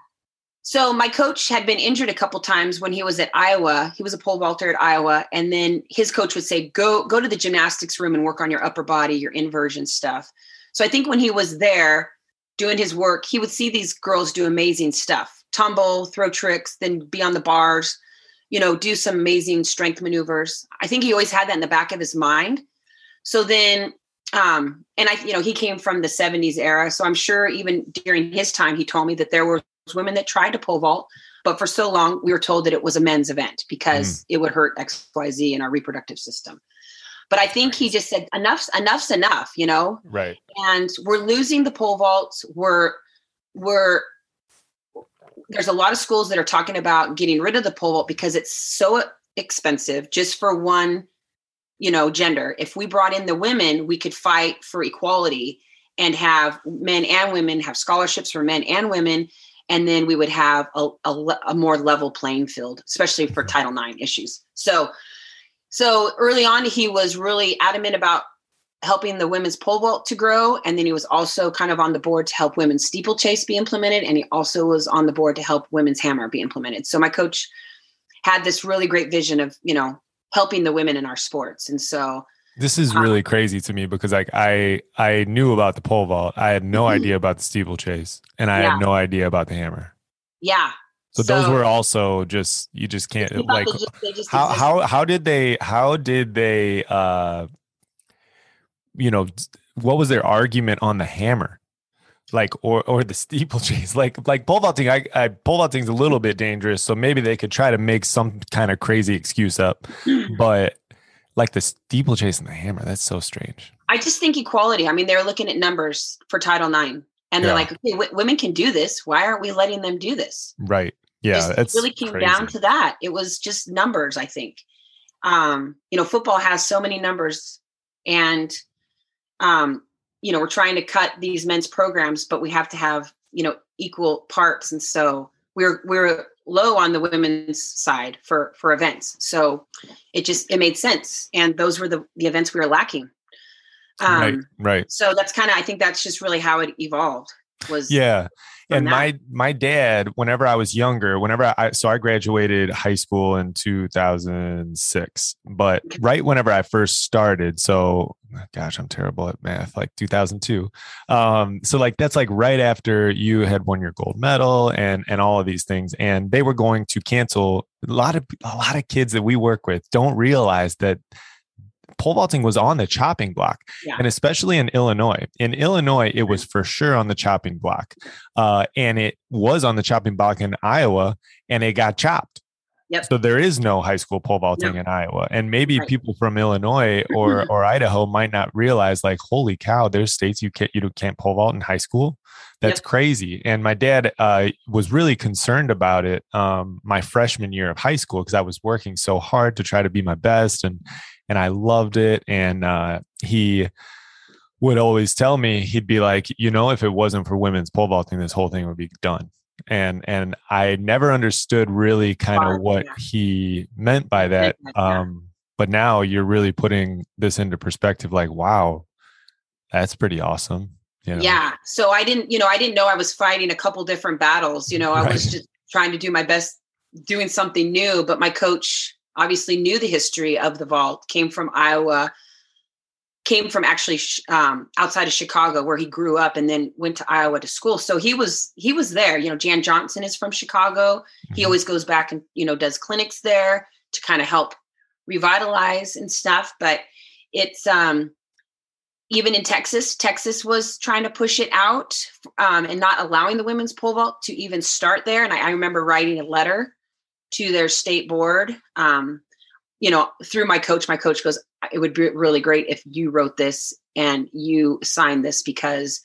So my coach had been injured a couple times when he was at Iowa. He was a pole vaulter at Iowa, and then his coach would say, "Go go to the gymnastics room and work on your upper body, your inversion stuff." So I think when he was there doing his work, he would see these girls do amazing stuff, tumble, throw tricks, then be on the bars, you know, do some amazing strength maneuvers. I think he always had that in the back of his mind. So then um and i you know he came from the 70s era so i'm sure even during his time he told me that there were women that tried to pole vault but for so long we were told that it was a men's event because it would hurt xyz in our reproductive system but i think he just said enough's enough's enough you know right. and we're losing the pole vaults we're we're there's a lot of schools that are talking about getting rid of the pole vault because it's so expensive just for one you know gender. If we brought in the women we could fight for equality and have men and women have scholarships for men and women. And then we would have a, a, a more level playing field especially for mm-hmm. title ix issues. So so early on he was really adamant about helping the women's pole vault to grow and then he was also kind of on the board to help women's steeplechase be implemented and he also was on the board to help women's hammer be implemented so my coach had this really great vision of you know helping the women in our sports and so This is really crazy to me because like I I knew about the pole vault. I had no Mhm. idea about the steeplechase, and I Yeah. had no idea about the hammer. yeah So, those were also just you just can't like they just- they just how how how did they how did they uh you know what was their argument on the hammer like or or the steeplechase like like pole vaulting I, I pole vaulting's a little bit dangerous so maybe they could try to make some kind of crazy excuse up but like the steeplechase and the hammer that's so strange I just think equality. I mean, they're looking at numbers for Title IX, and they're Yeah. like, okay, w- women can do this. Why aren't we letting them do this? right Yeah, it really came crazy. down to that. It was just numbers, I think. Um, you know, football has so many numbers, and um, you know, we're trying to cut these men's programs, but we have to have you know equal parts, and so we're we're low on the women's side for for events. So it just it made sense, and those were the the events we were lacking. Um, right, right. So that's kind of I think that's just really how it evolved. Was yeah, and that. my my dad whenever i was younger whenever i so i graduated high school in 2006 but right whenever i first started so gosh i'm terrible at math like 2002 um so like that's like right after you had won your gold medal and and all of these things and they were going to cancel a lot of a lot of kids that we work with don't realize that pole vaulting was on the chopping block yeah. and especially in illinois in illinois it was for sure on the chopping block uh, and it was on the chopping block in iowa and it got chopped Yep. So there is no high school pole vaulting no. in Iowa, and maybe right. people from Illinois or or Idaho might not realize, like, holy cow, there's states you can't you can't pole vault in high school. That's yep. crazy. And my dad uh, was really concerned about it um, my freshman year of high school because I was working so hard to try to be my best, and and I loved it. And uh, he would always tell me, he'd be like, you know, if it wasn't for women's pole vaulting, this whole thing would be done. And and I never understood really kind of what he meant by that. Um, but now you're really putting this into perspective. Like, wow, that's pretty awesome. You know? Yeah. So I didn't, you know, I didn't know I was fighting a couple different battles. You know, I right. was just trying to do my best doing something new. But my coach obviously knew the history of the vault, came from Iowa, came from actually um, outside of Chicago where he grew up, and then went to Iowa to school. So he was he was there. You know, Jan Johnson is from Chicago. Mm-hmm. He always goes back and you know does clinics there to kind of help revitalize and stuff. But it's um, even in Texas, Texas was trying to push it out um, and not allowing the women's pole vault to even start there. And I, I remember writing a letter to their state board. Um, you know, through my coach, my coach goes, it would be really great if you wrote this and you signed this because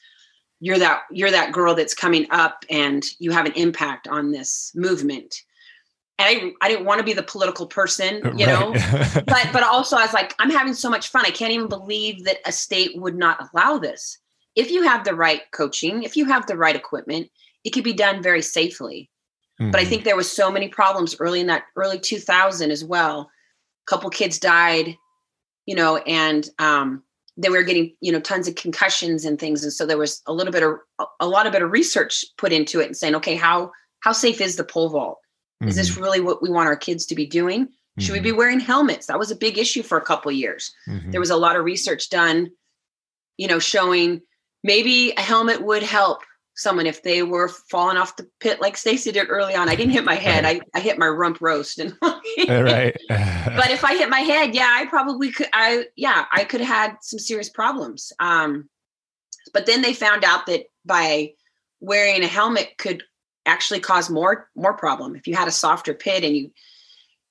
you're that you're that girl that's coming up and you have an impact on this movement. And I, I didn't want to be the political person, you right. know, but but also I was like, I'm having so much fun. I can't even believe that a state would not allow this. If you have the right coaching, if you have the right equipment, it could be done very safely. Mm-hmm. But I mm-hmm. think there was so many problems early in that early 2000 as well. A couple kids died, you know, and um, they were getting you know tons of concussions and things, and so there was a little bit of a lot of bit of research put into it and saying, okay, how how safe is the pole vault? Mm-hmm. Is this mm-hmm. really what we want our kids to be doing? Should mm-hmm. we be wearing helmets? That was a big issue for a couple years. Mm-hmm. There was a lot of research done, you know, showing maybe a helmet would help someone if they were falling off the pit like Stacy did early on. I didn't hit my head. I, I hit my rump roast and right. but if I hit my head, yeah, I probably could I yeah, I could have had some serious problems. Um but then they found out that by wearing a helmet could actually cause more more problem. If you had a softer pit and you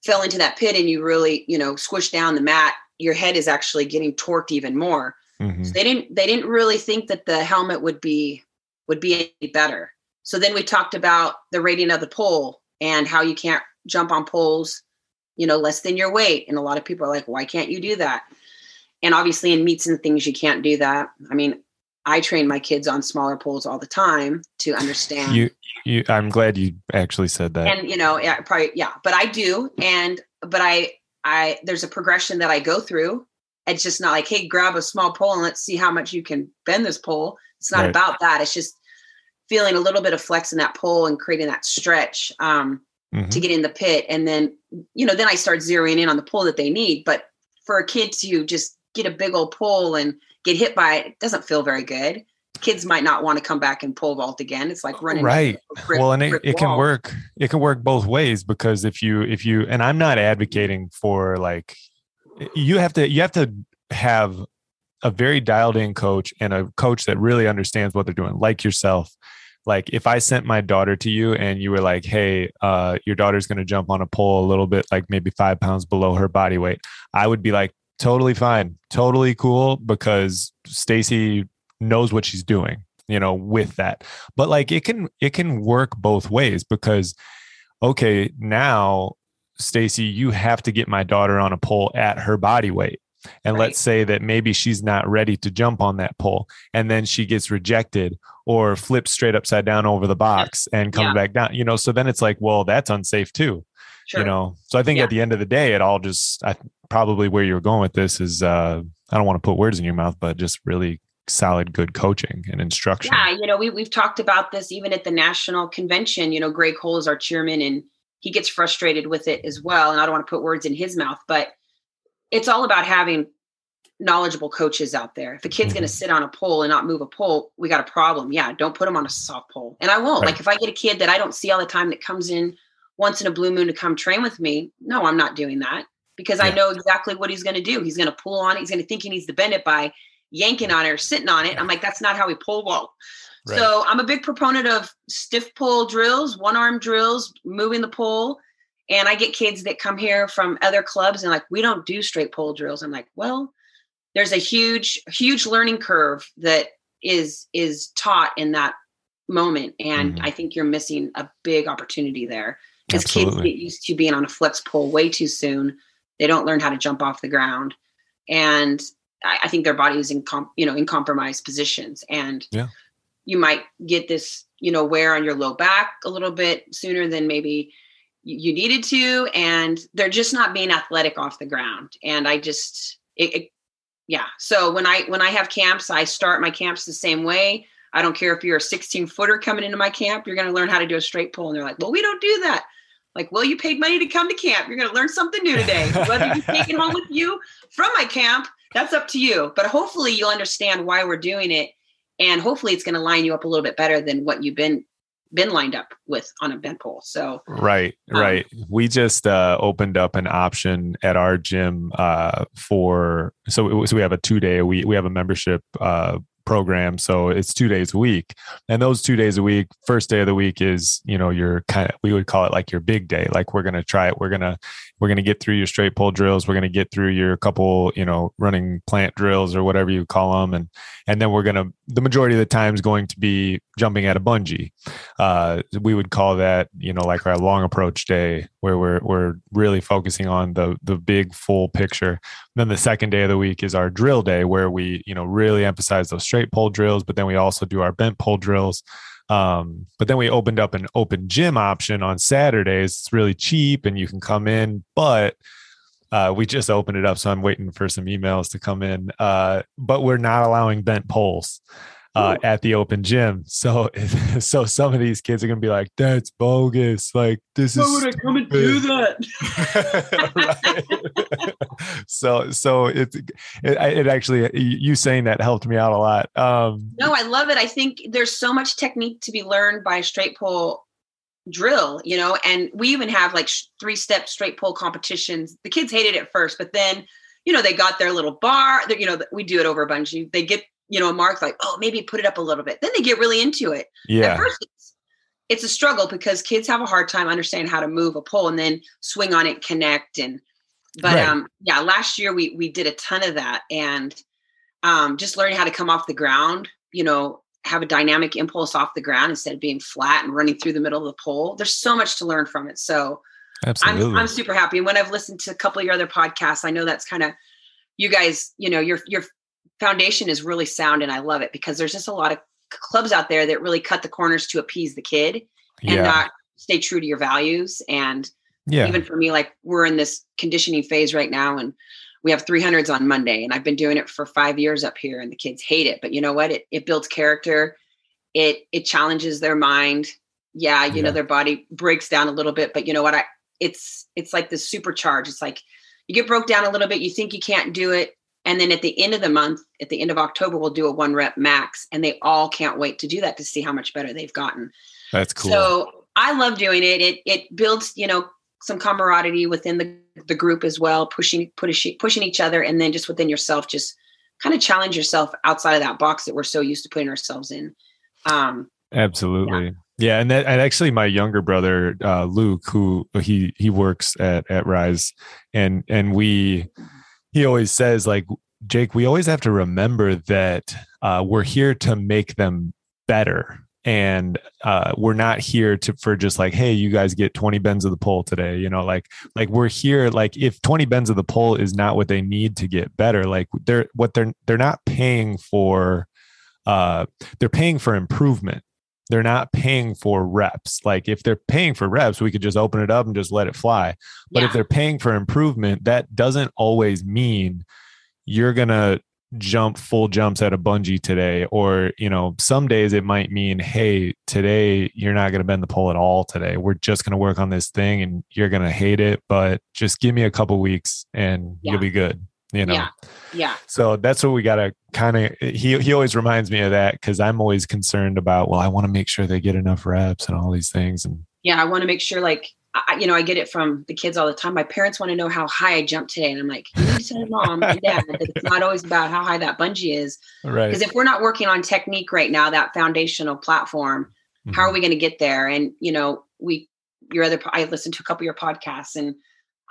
fell into that pit and you really, you know, squished down the mat, your head is actually getting torqued even more. Mm-hmm. So they didn't they didn't really think that the helmet would be would be any better. So then we talked about the rating of the pole and how you can't jump on poles, you know, less than your weight. And a lot of people are like, why can't you do that? And obviously in meets and things, you can't do that. I mean, I train my kids on smaller poles all the time to understand. You, you, I'm glad you actually said that. And you know, yeah, probably, yeah, but I do. And, but I, I, there's a progression that I go through. It's just not like, hey, grab a small pole and let's see how much you can bend this pole. It's not right. about that. It's just feeling a little bit of flex in that pole and creating that stretch um, mm-hmm. to get in the pit. And then, you know, then I start zeroing in on the pole that they need. But for a kid to just get a big old pole and get hit by it, it doesn't feel very good. Kids might not want to come back and pole vault again. It's like running right. Brick, well, and it, it can work. It can work both ways because if you if you and I'm not advocating for like you have to you have to have a very dialed in coach and a coach that really understands what they're doing, like yourself, like if I sent my daughter to you and you were like, hey, uh, your daughter's going to jump on a pole a little bit, like maybe five pounds below her body weight, I would be like, totally fine, totally cool because Stacy knows what she's doing, you know, with that. But like it can it can work both ways because okay, now Stacy, you have to get my daughter on a pole at her body weight. And right. let's say that maybe she's not ready to jump on that pole and then she gets rejected or flips straight upside down over the box and comes yeah. back down, you know, so then it's like, well, that's unsafe too. Sure. You know, so I think yeah. at the end of the day, it all just I, probably where you're going with this is uh, I don't want to put words in your mouth, but just really solid, good coaching and instruction. Yeah, you know, we we've talked about this even at the national convention. You know, Greg Cole is our chairman, and he gets frustrated with it as well. And I don't want to put words in his mouth, but it's all about having knowledgeable coaches out there. If a kid's mm-hmm. going to sit on a pole and not move a pole, we got a problem. Yeah, don't put them on a soft pole. And I won't. Right. Like if I get a kid that I don't see all the time that comes in once in a blue moon to come train with me, no, I'm not doing that because yeah. I know exactly what he's going to do. He's going to pull on it. He's going to think he needs to bend it by yanking on it or sitting on it. I'm like, that's not how we pole vault. Right. So I'm a big proponent of stiff pole drills, one arm drills, moving the pole. And I get kids that come here from other clubs and like, we don't do straight pole drills. I'm like, well, there's a huge, huge learning curve that is is taught in that moment. And mm-hmm. I think you're missing a big opportunity there. Because kids get used to being on a flex pole way too soon. They don't learn how to jump off the ground. And I, I think their body is in com- you know in compromised positions. And yeah. you might get this, you know, wear on your low back a little bit sooner than maybe you needed to and they're just not being athletic off the ground. And i just it, it, yeah. So when i when i have camps i start my camps the same way. I don't care if you're a 16 footer coming into my camp you're going to learn how to do a straight pole. And they're like well we don't do that. Like well you paid money to come to camp. You're going to learn something new today. Whether you take it home with you from my camp that's up to you. But hopefully you'll understand why we're doing it and hopefully it's going to line you up a little bit better than what you've been been lined up with on a bent pole. So right, um, right. We just uh, opened up an option at our gym uh, for so, so we have a two day a week. We have a membership uh, program so it's two days a week and those two days a week first day of the week is you know your kind of we would call it like your big day like we're going to try it we're going to we're going to get through your straight pole drills. We're going to get through your couple you know running plant drills or whatever you call them and and then we're going to the majority of the time is going to be jumping at a bungee. Uh, we would call that you know like our long approach day where we're we're really focusing on the the big full picture. Then the second day of the week is our drill day where we you know really emphasize those straight pole drills but then we also do our bent pole drills um, but then we opened up an open gym option on saturdays. It's really cheap and you can come in but uh, we just opened it up so i'm waiting for some emails to come in. Uh, but we're not allowing bent poles uh, at the open gym. So, so some of these kids are gonna be like, "That's bogus! Like this Why is." Why would I come and do that? so, so it, it, it actually you saying that helped me out a lot. Um, no, I love it. I think there's so much technique to be learned by straight pole drill, you know, and we even have like three step straight pole competitions. The kids hated it at first, but then you know, they got their little bar. That you know, we do it over a bunch. They get you know, a mark like, oh, maybe put it up a little bit. Then they get really into it. Yeah. At first, it's, it's a struggle because kids have a hard time understanding how to move a pole and then swing on it, connect, and but right. um, yeah, last year we we did a ton of that and um, just learning how to come off the ground. You know, have a dynamic impulse off the ground instead of being flat and running through the middle of the pole. There's so much to learn from it. So Absolutely. I'm I'm super happy. And when I've listened to a couple of your other podcasts, I know that's kind of you guys, you know, your your foundation is really sound and I love it because there's just a lot of clubs out there that really cut the corners to appease the kid and yeah. not stay true to your values. And yeah. even for me, like we're in this conditioning phase right now and we have 300s on Monday and I've been doing it for five years up here and the kids hate it. But you know what? It, it builds character. It, it challenges their mind. Yeah. You yeah. know, their body breaks down a little bit, but you know what? I, it's, it's like this supercharge. It's like you get broke down a little bit. You think you can't do it and then at the end of the month, at the end of October, we'll do a one rep max. And they all can't wait to do that to see how much better they've gotten. That's cool. So I love doing it. It it builds, you know, some camaraderie within the, the group as well, pushing pushing pushing each other, and then just within yourself, just kind of challenge yourself outside of that box that we're so used to putting ourselves in. Um, Absolutely. Yeah. Yeah, and that and actually my younger brother uh, Luke, who he he works at at Rise, and and we he always says like Jake, we always have to remember that uh, we're here to make them better. and uh, we're not here to for just like hey you guys get 20 bends of the pole today you know like like we're here like if 20 bends of the pole is not what they need to get better like they're what they're they're not paying for uh they're paying for improvement they're not paying for reps. Like if they're paying for reps we could just open it up and just let it fly. But Yeah. if they're paying for improvement that doesn't always mean you're gonna jump full jumps at a bungee today. Or you know some days it might mean hey today you're not going to bend the pole at all today. We're just going to work on this thing and you're going to hate it but just give me a couple weeks and Yeah. you'll be good you know Yeah. Yeah. so that's what we got to kind of he he always reminds me of that cuz i'm always concerned about well i want to make sure they get enough reps and all these things and Yeah. I want to make sure, like, I, you know, I get it from the kids all the time. My parents want to know how high I jumped today. And I'm like, you need to tell mom and dad that it's not always about how high that bungee is. right Because if we're not working on technique right now, that foundational platform, how are mm-hmm. we going to get there? And, you know, we, your other, I listened to a couple of your podcasts and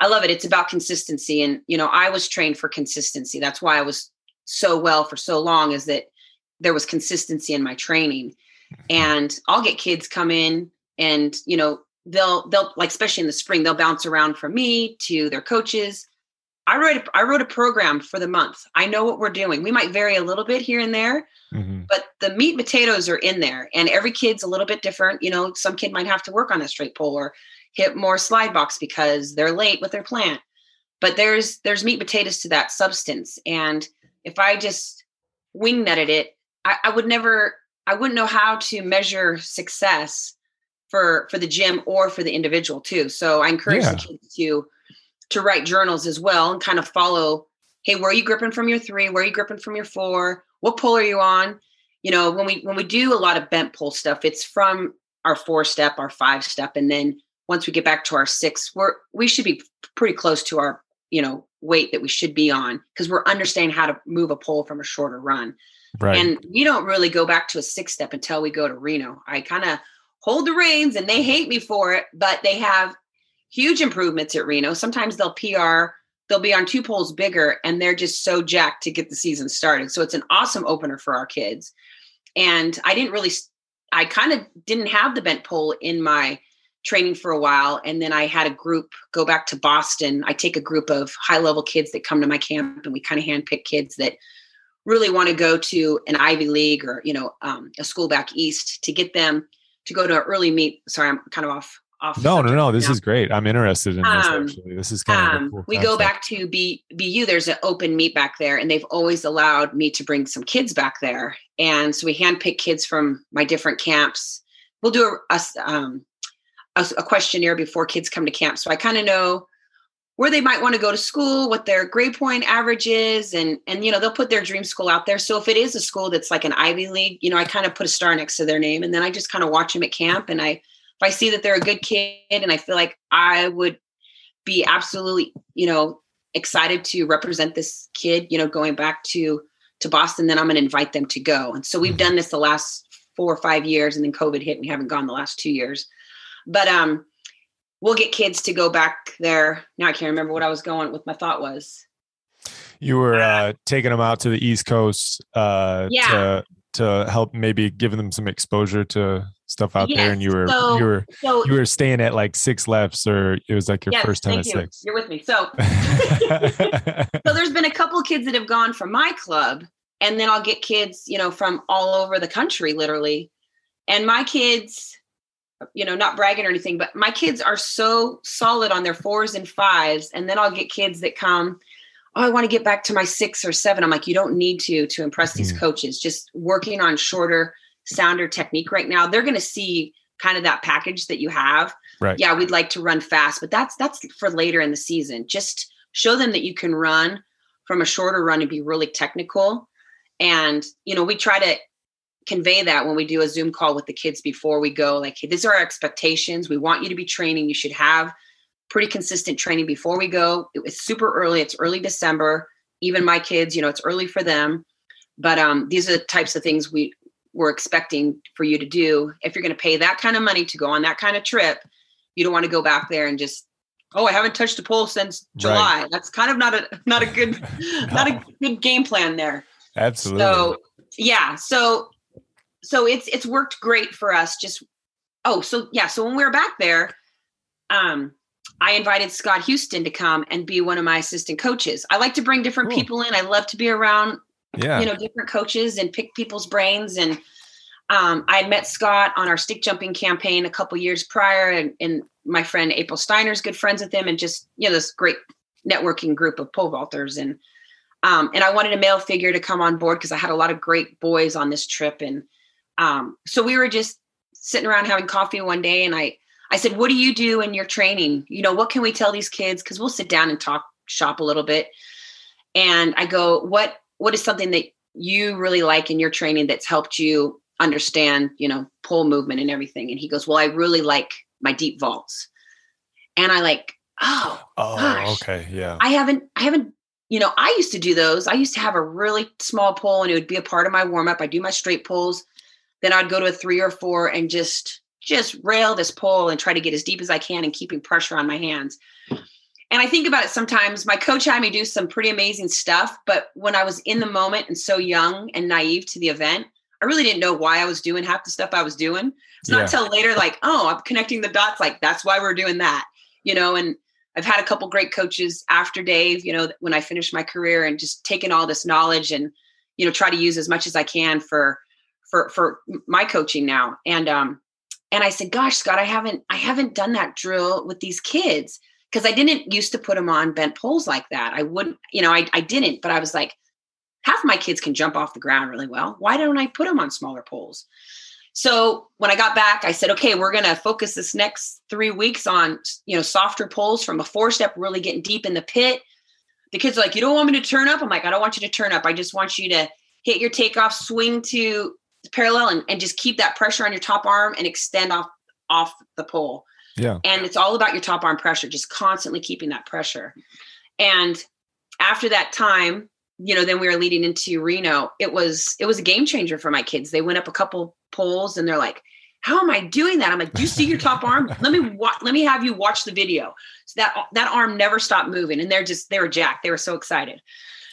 I love it. It's about consistency. And, you know, I was trained for consistency. That's why I was so well for so long is that there was consistency in my training. And I'll get kids come in and, you know, they'll, they'll like, especially in the spring, they'll bounce around from me to their coaches. I wrote, a, I wrote a program for the month. I know what we're doing. We might vary a little bit here and there, Mhm. but the meat and potatoes are in there and every kid's a little bit different you know some kid might have to work on a straight pole or hit more slide box because they're late with their plant. But there's there's meat potatoes to that substance. And if i just wing nutted it I, I would never i wouldn't know how to measure success for for the gym or for the individual too. So i encourage Yeah. the kids to to write journals as well and kind of follow hey where are you gripping from your three? Where are you gripping from your four? What pole are you on? You know when we when we do a lot of bent pole stuff it's from our four step our five step and then once we get back to our six we're we should be pretty close to our you know weight that we should be on because we're understanding how to move a pole from a shorter run right and we don't really go back to a six step until we go to Reno. I kind of hold the reins and they hate me for it, but they have huge improvements at Reno. Sometimes they'll PR, they'll be on two poles bigger and they're just so jacked to get the season started. So it's an awesome opener for our kids. And I didn't really, I kind of didn't have the bent pole in my training for a while. And then I had a group go back to Boston. I take a group of high level kids that come to my camp and we kind of handpick kids that really want to go to an Ivy League or you know um, a school back east to get them to go to an early meet. Sorry, I'm kind of off off. no no no this now. is great i'm interested in this Um, actually this is kind of Um, cool we go back to B, BU. There's an open meet back there, and they've always allowed me to bring some kids back there. And so we handpick kids from my different camps. We'll do a um, a, a questionnaire before kids come to camp, so I kind of know where they might want to go to school, what their grade point average is, and and you know they'll put their dream school out there. So if it is a school that's like an Ivy League, you know I kind of put a star next to their name, and then I just kind of watch them at camp, and I if I see that they're a good kid, and I feel like I would be absolutely you know excited to represent this kid you know going back to to boston then i'm going to invite them to go and so we've Mhm. done this the last four or five years and then covid hit and we haven't gone the last two years but um we'll get kids to go back there. Now i can't remember what i was going with my thought was. You were uh taking them out to the east coast uh Yeah. to to help maybe giving them some exposure to stuff out there and you were so- you were so you were staying at like six lefts or it was like your yes, first time at you. six. You're with me. So so there's been a couple kids that have gone from my club and then i'll get kids you know from all over the country literally. And my kids you know not bragging or anything but my kids are so solid on their fours and fives and then i'll get kids that come oh i want to get back to my six or seven. I'm like you don't need to to impress these Mhm. coaches just working on shorter sounder technique right now. They're going to see kind of that package that you have. Right. Yeah we'd like to run fast but that's that's for later in the season. Just show them that you can run from a shorter run and be really technical. And you know we try to convey that when we do a zoom call with the kids before we go like hey these are our expectations. We want you to be training. You should have pretty consistent training before we go. It was super early. It's early december. Even my kids you know it's early for them. But um these are the types of things we we're expecting for you to do. If you're going to pay that kind of money to go on that kind of trip you don't want to go back there and just oh i haven't touched a pole since july. That's kind of not a not a good not a good game plan there. Absolutely. So yeah. So so it's it's worked great for us. Just oh, so yeah. So when we were back there, um, I invited Scott Houston to come and be one of my assistant coaches. I like to bring different cool. people in. I love to be around, yeah. you know, different coaches and pick people's brains. And um, I had met Scott on our stick jumping campaign a couple years prior, and, and my friend April Steiner's good friends with him, and just you know this great networking group of pole vaulters. And um, and I wanted a male figure to come on board because I had a lot of great boys on this trip, and um, so we were just sitting around having coffee one day, and I I said, What do you do in your training? You know, what can we tell these kids? Because we'll sit down and talk shop a little bit. And I go, What what is something that you really like in your training that's helped you understand, you know, pole movement and everything? And he goes, Well, I really like my deep vaults. And I like, oh, oh gosh, okay. Yeah. I haven't, I haven't, you know, I used to do those. I used to have a really small pole and it would be a part of my warm up. I do my straight poles. Then I'd go to a three or four and just just rail this pole and try to get as deep as I can and keeping pressure on my hands. And I think about it sometimes. My coach had me do some pretty amazing stuff, but when I was in the moment and so young and naive to the event, I really didn't know why I was doing half the stuff I was doing. It's not until later, like, oh, I'm connecting the dots. Like, that's why we're doing that, you know. And I've had a couple great coaches after Dave, you know, when I finished my career and just taken all this knowledge and, you know, try to use as much as I can for for for my coaching now. And um, and I said, "Gosh, Scott, I haven't I haven't done that drill with these kids because I didn't used to put them on bent poles like that. I wouldn't, you know, I I didn't, but I was like, half my kids can jump off the ground really well. Why don't I put them on smaller poles?" So when I got back, I said, "Okay, we're going to focus this next 3 weeks on, you know, softer poles from a four step really getting deep in the pit." The kids are like, "You don't want me to turn up?" I'm like, "I don't want you to turn up. I just want you to hit your takeoff, swing to parallel and, and just keep that pressure on your top arm and extend off off the pole. Yeah. And it's all about your top arm pressure, just constantly keeping that pressure. And after that time, you know, then we were leading into Reno. It was it was a game changer for my kids. They went up a couple poles and they're like, "How am I doing that?" I'm like, "Do you see your top arm? Let me wa- let me have you watch the video." So that that arm never stopped moving, and they're just they were jacked. They were so excited.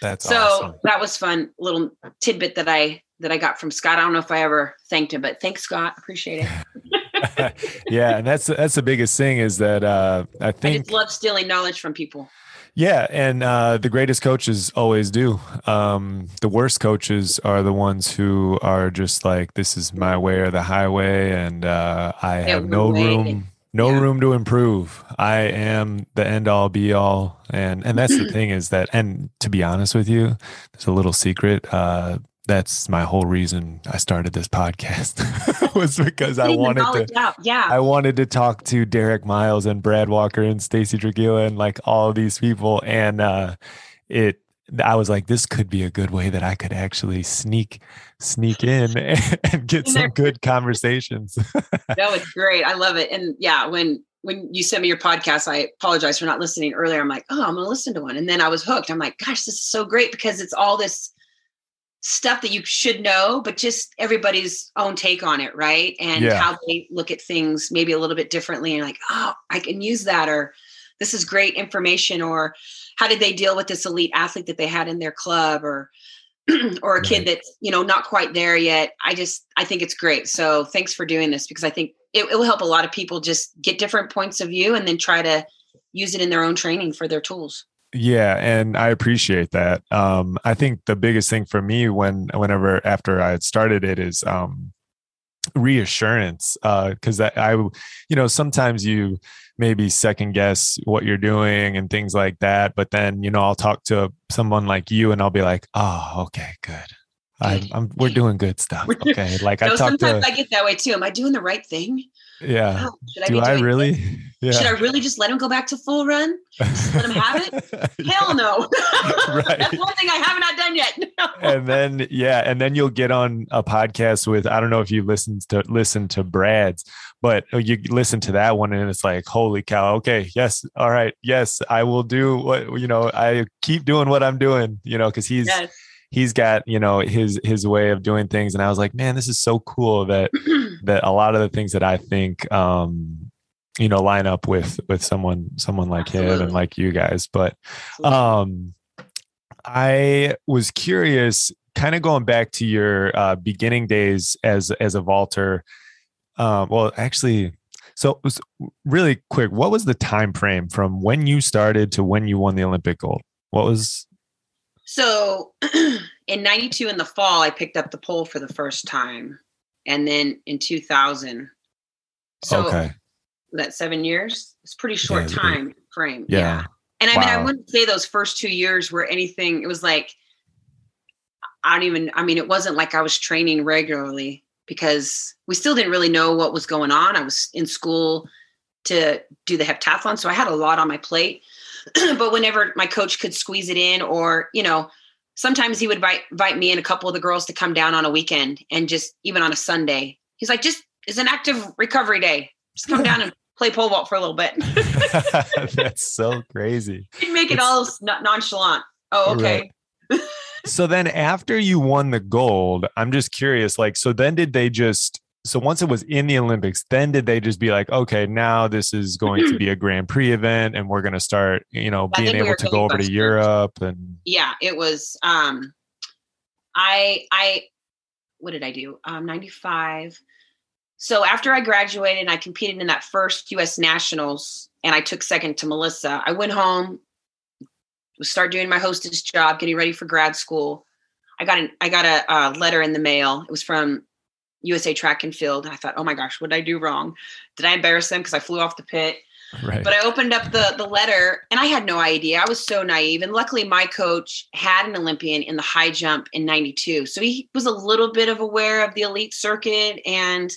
That's so awesome. that was fun little tidbit that I that I got from Scott. I don't know if I ever thanked him, but thanks, Scott. Appreciate it. yeah, and that's that's the biggest thing is that uh, I think I just love stealing knowledge from people. Yeah, and uh, the greatest coaches always do. Um, the worst coaches are the ones who are just like, "This is my way or the highway," and uh, I yeah, have no room, no yeah. room to improve. I am the end all, be all, and and that's the thing is that. And to be honest with you, there's a little secret. Uh, that's my whole reason I started this podcast was because I wanted to out. yeah I wanted to talk to Derek Miles and Brad Walker and Stacy Dragila and like all these people and uh it I was like this could be a good way that I could actually sneak sneak in and, and get some good conversations. that was great. I love it. And yeah, when when you sent me your podcast, I apologize for not listening earlier. I'm like, oh, I'm gonna listen to one. And then I was hooked. I'm like, gosh, this is so great because it's all this stuff that you should know, but just everybody's own take on it, right? And yeah. how they look at things maybe a little bit differently and like, oh, I can use that, or this is great information, or how did they deal with this elite athlete that they had in their club, or or a kid right. that's you know not quite there yet. I just I think it's great. So thanks for doing this because I think it, it will help a lot of people just get different points of view and then try to use it in their own training for their tools. Yeah, and I appreciate that. Um, I think the biggest thing for me when whenever after I had started it is um, reassurance because uh, I, I, you know, sometimes you maybe second guess what you're doing and things like that, but then you know I'll talk to someone like you and I'll be like, oh, okay, good. I'm, I'm we're doing good stuff. Okay, like no, I talk sometimes to, I get that way too. Am I doing the right thing? Yeah. Oh, I Do I really? Yeah. Should I really just let him go back to full run? Just let him have it? Hell no. right. That's one thing I have not done yet. and then yeah, and then you'll get on a podcast with I don't know if you listen to listen to Brad's, but oh, you listen to that one and it's like, holy cow, okay, yes, all right, yes, I will do what you know, I keep doing what I'm doing, you know, because he's yes he's got you know his his way of doing things and i was like man this is so cool that that a lot of the things that i think um you know line up with with someone someone like Absolutely. him and like you guys but um i was curious kind of going back to your uh, beginning days as as a vaulter. Um, well, actually, so really quick, what was the time frame from when you started to when you won the Olympic gold? What was? So, in '92 in the fall, I picked up the pole for the first time, and then in 2000. So okay. that seven years. It's pretty short yeah, time frame. Yeah. yeah. And I wow. mean, I wouldn't say those first two years were anything. It was like I don't even. I mean, it wasn't like I was training regularly because we still didn't really know what was going on. I was in school to do the heptathlon, so I had a lot on my plate. but whenever my coach could squeeze it in, or you know, sometimes he would invite, invite me and a couple of the girls to come down on a weekend and just even on a Sunday. He's like, just it's an active recovery day. Just come down and play pole vault for a little bit. That's so crazy. You make it it's, all nonchalant. Oh, okay. Right. so then after you won the gold, I'm just curious, like, so then did they just so once it was in the Olympics, then did they just be like, okay, now this is going to be a Grand Prix event, and we're going to start, you know, being able we to go over to Europe and yeah, it was. um I I what did I do? Um, ninety five. So after I graduated and I competed in that first U.S. Nationals, and I took second to Melissa, I went home, start doing my hostess job, getting ready for grad school. I got an I got a, a letter in the mail. It was from USA Track and Field. And I thought, oh my gosh, what did I do wrong? Did I embarrass them because I flew off the pit? Right. But I opened up the the letter and I had no idea. I was so naive. And luckily my coach had an Olympian in the high jump in 92. So he was a little bit of aware of the elite circuit and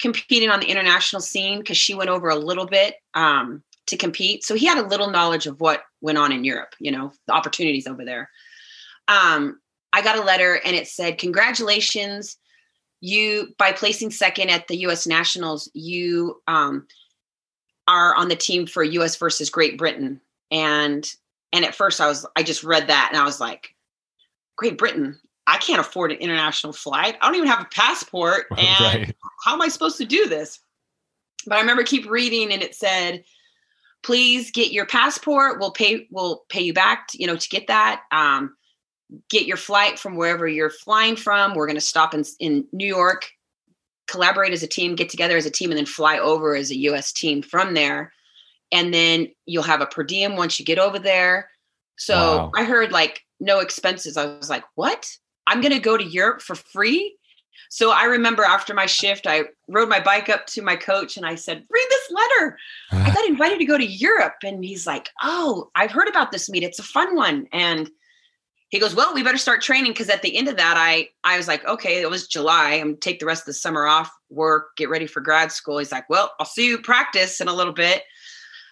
competing on the international scene because she went over a little bit um, to compete. So he had a little knowledge of what went on in Europe, you know, the opportunities over there. Um, I got a letter and it said, Congratulations, you, by placing second at the US Nationals, you um, are on the team for US versus Great Britain. And and at first I was I just read that and I was like, Great Britain, I can't afford an international flight. I don't even have a passport. And right. how am I supposed to do this? But I remember keep reading and it said, please get your passport. We'll pay, we'll pay you back, to, you know, to get that. Um, get your flight from wherever you're flying from. We're going to stop in, in New York, collaborate as a team, get together as a team, and then fly over as a US team from there. And then you'll have a per diem once you get over there. So wow. I heard like no expenses. I was like, what? I'm going to go to Europe for free. So I remember after my shift, I rode my bike up to my coach and I said, Read this letter. I got invited to go to Europe. And he's like, Oh, I've heard about this meet. It's a fun one. And he goes, Well, we better start training. Cause at the end of that, I I was like, okay, it was July. I'm take the rest of the summer off, work, get ready for grad school. He's like, Well, I'll see you practice in a little bit.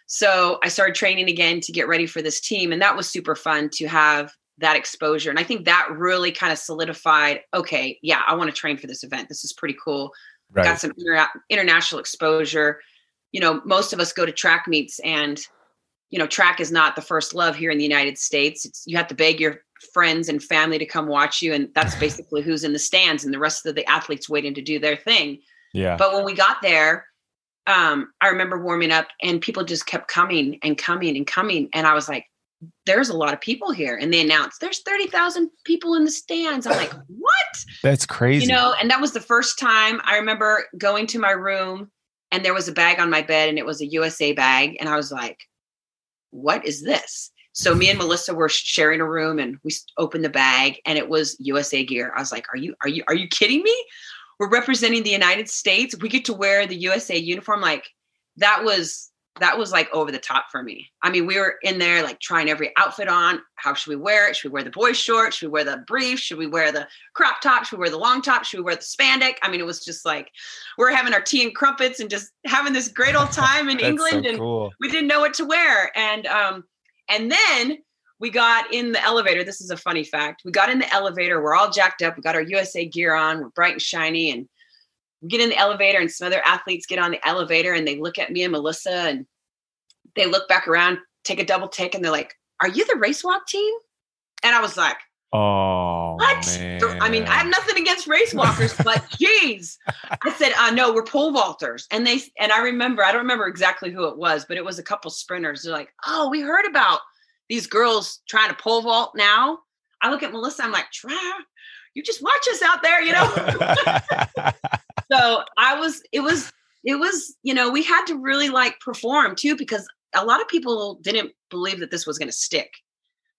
So I started training again to get ready for this team. And that was super fun to have that exposure. And I think that really kind of solidified okay, yeah, I want to train for this event. This is pretty cool. Right. Got some inter- international exposure. You know, most of us go to track meets and you know, track is not the first love here in the United States. It's you have to beg your friends and family to come watch you and that's basically who's in the stands and the rest of the athletes waiting to do their thing. Yeah. But when we got there, um, I remember warming up and people just kept coming and coming and coming. And I was like, there's a lot of people here. And they announced there's 30,000 people in the stands. I'm like, what? That's crazy. You know, and that was the first time I remember going to my room and there was a bag on my bed and it was a USA bag. And I was like, what is this? So me and Melissa were sharing a room and we opened the bag and it was USA gear. I was like, are you, are you, are you kidding me? We're representing the United States. We get to wear the USA uniform. Like that was that was like over the top for me. I mean, we were in there like trying every outfit on. How should we wear it? Should we wear the boy shorts? Should we wear the brief? Should we wear the crop top? Should we wear the long top? Should we wear the spandex? I mean, it was just like we're having our tea and crumpets and just having this great old time in England, so and cool. we didn't know what to wear. And um, and then we got in the elevator. This is a funny fact. We got in the elevator. We're all jacked up. We got our USA gear on. We're bright and shiny, and we get in the elevator and some other athletes get on the elevator and they look at me and Melissa and they look back around, take a double take, and they're like, Are you the race walk team? And I was like, Oh, what? Man. I mean, I have nothing against race walkers, but geez, I said, uh, no, we're pole vaulters. And they, and I remember, I don't remember exactly who it was, but it was a couple sprinters. They're like, oh, we heard about these girls trying to pole vault now. I look at Melissa, I'm like, try, you just watch us out there, you know. so I was, it was, it was, you know, we had to really like perform too because a lot of people didn't believe that this was going to stick.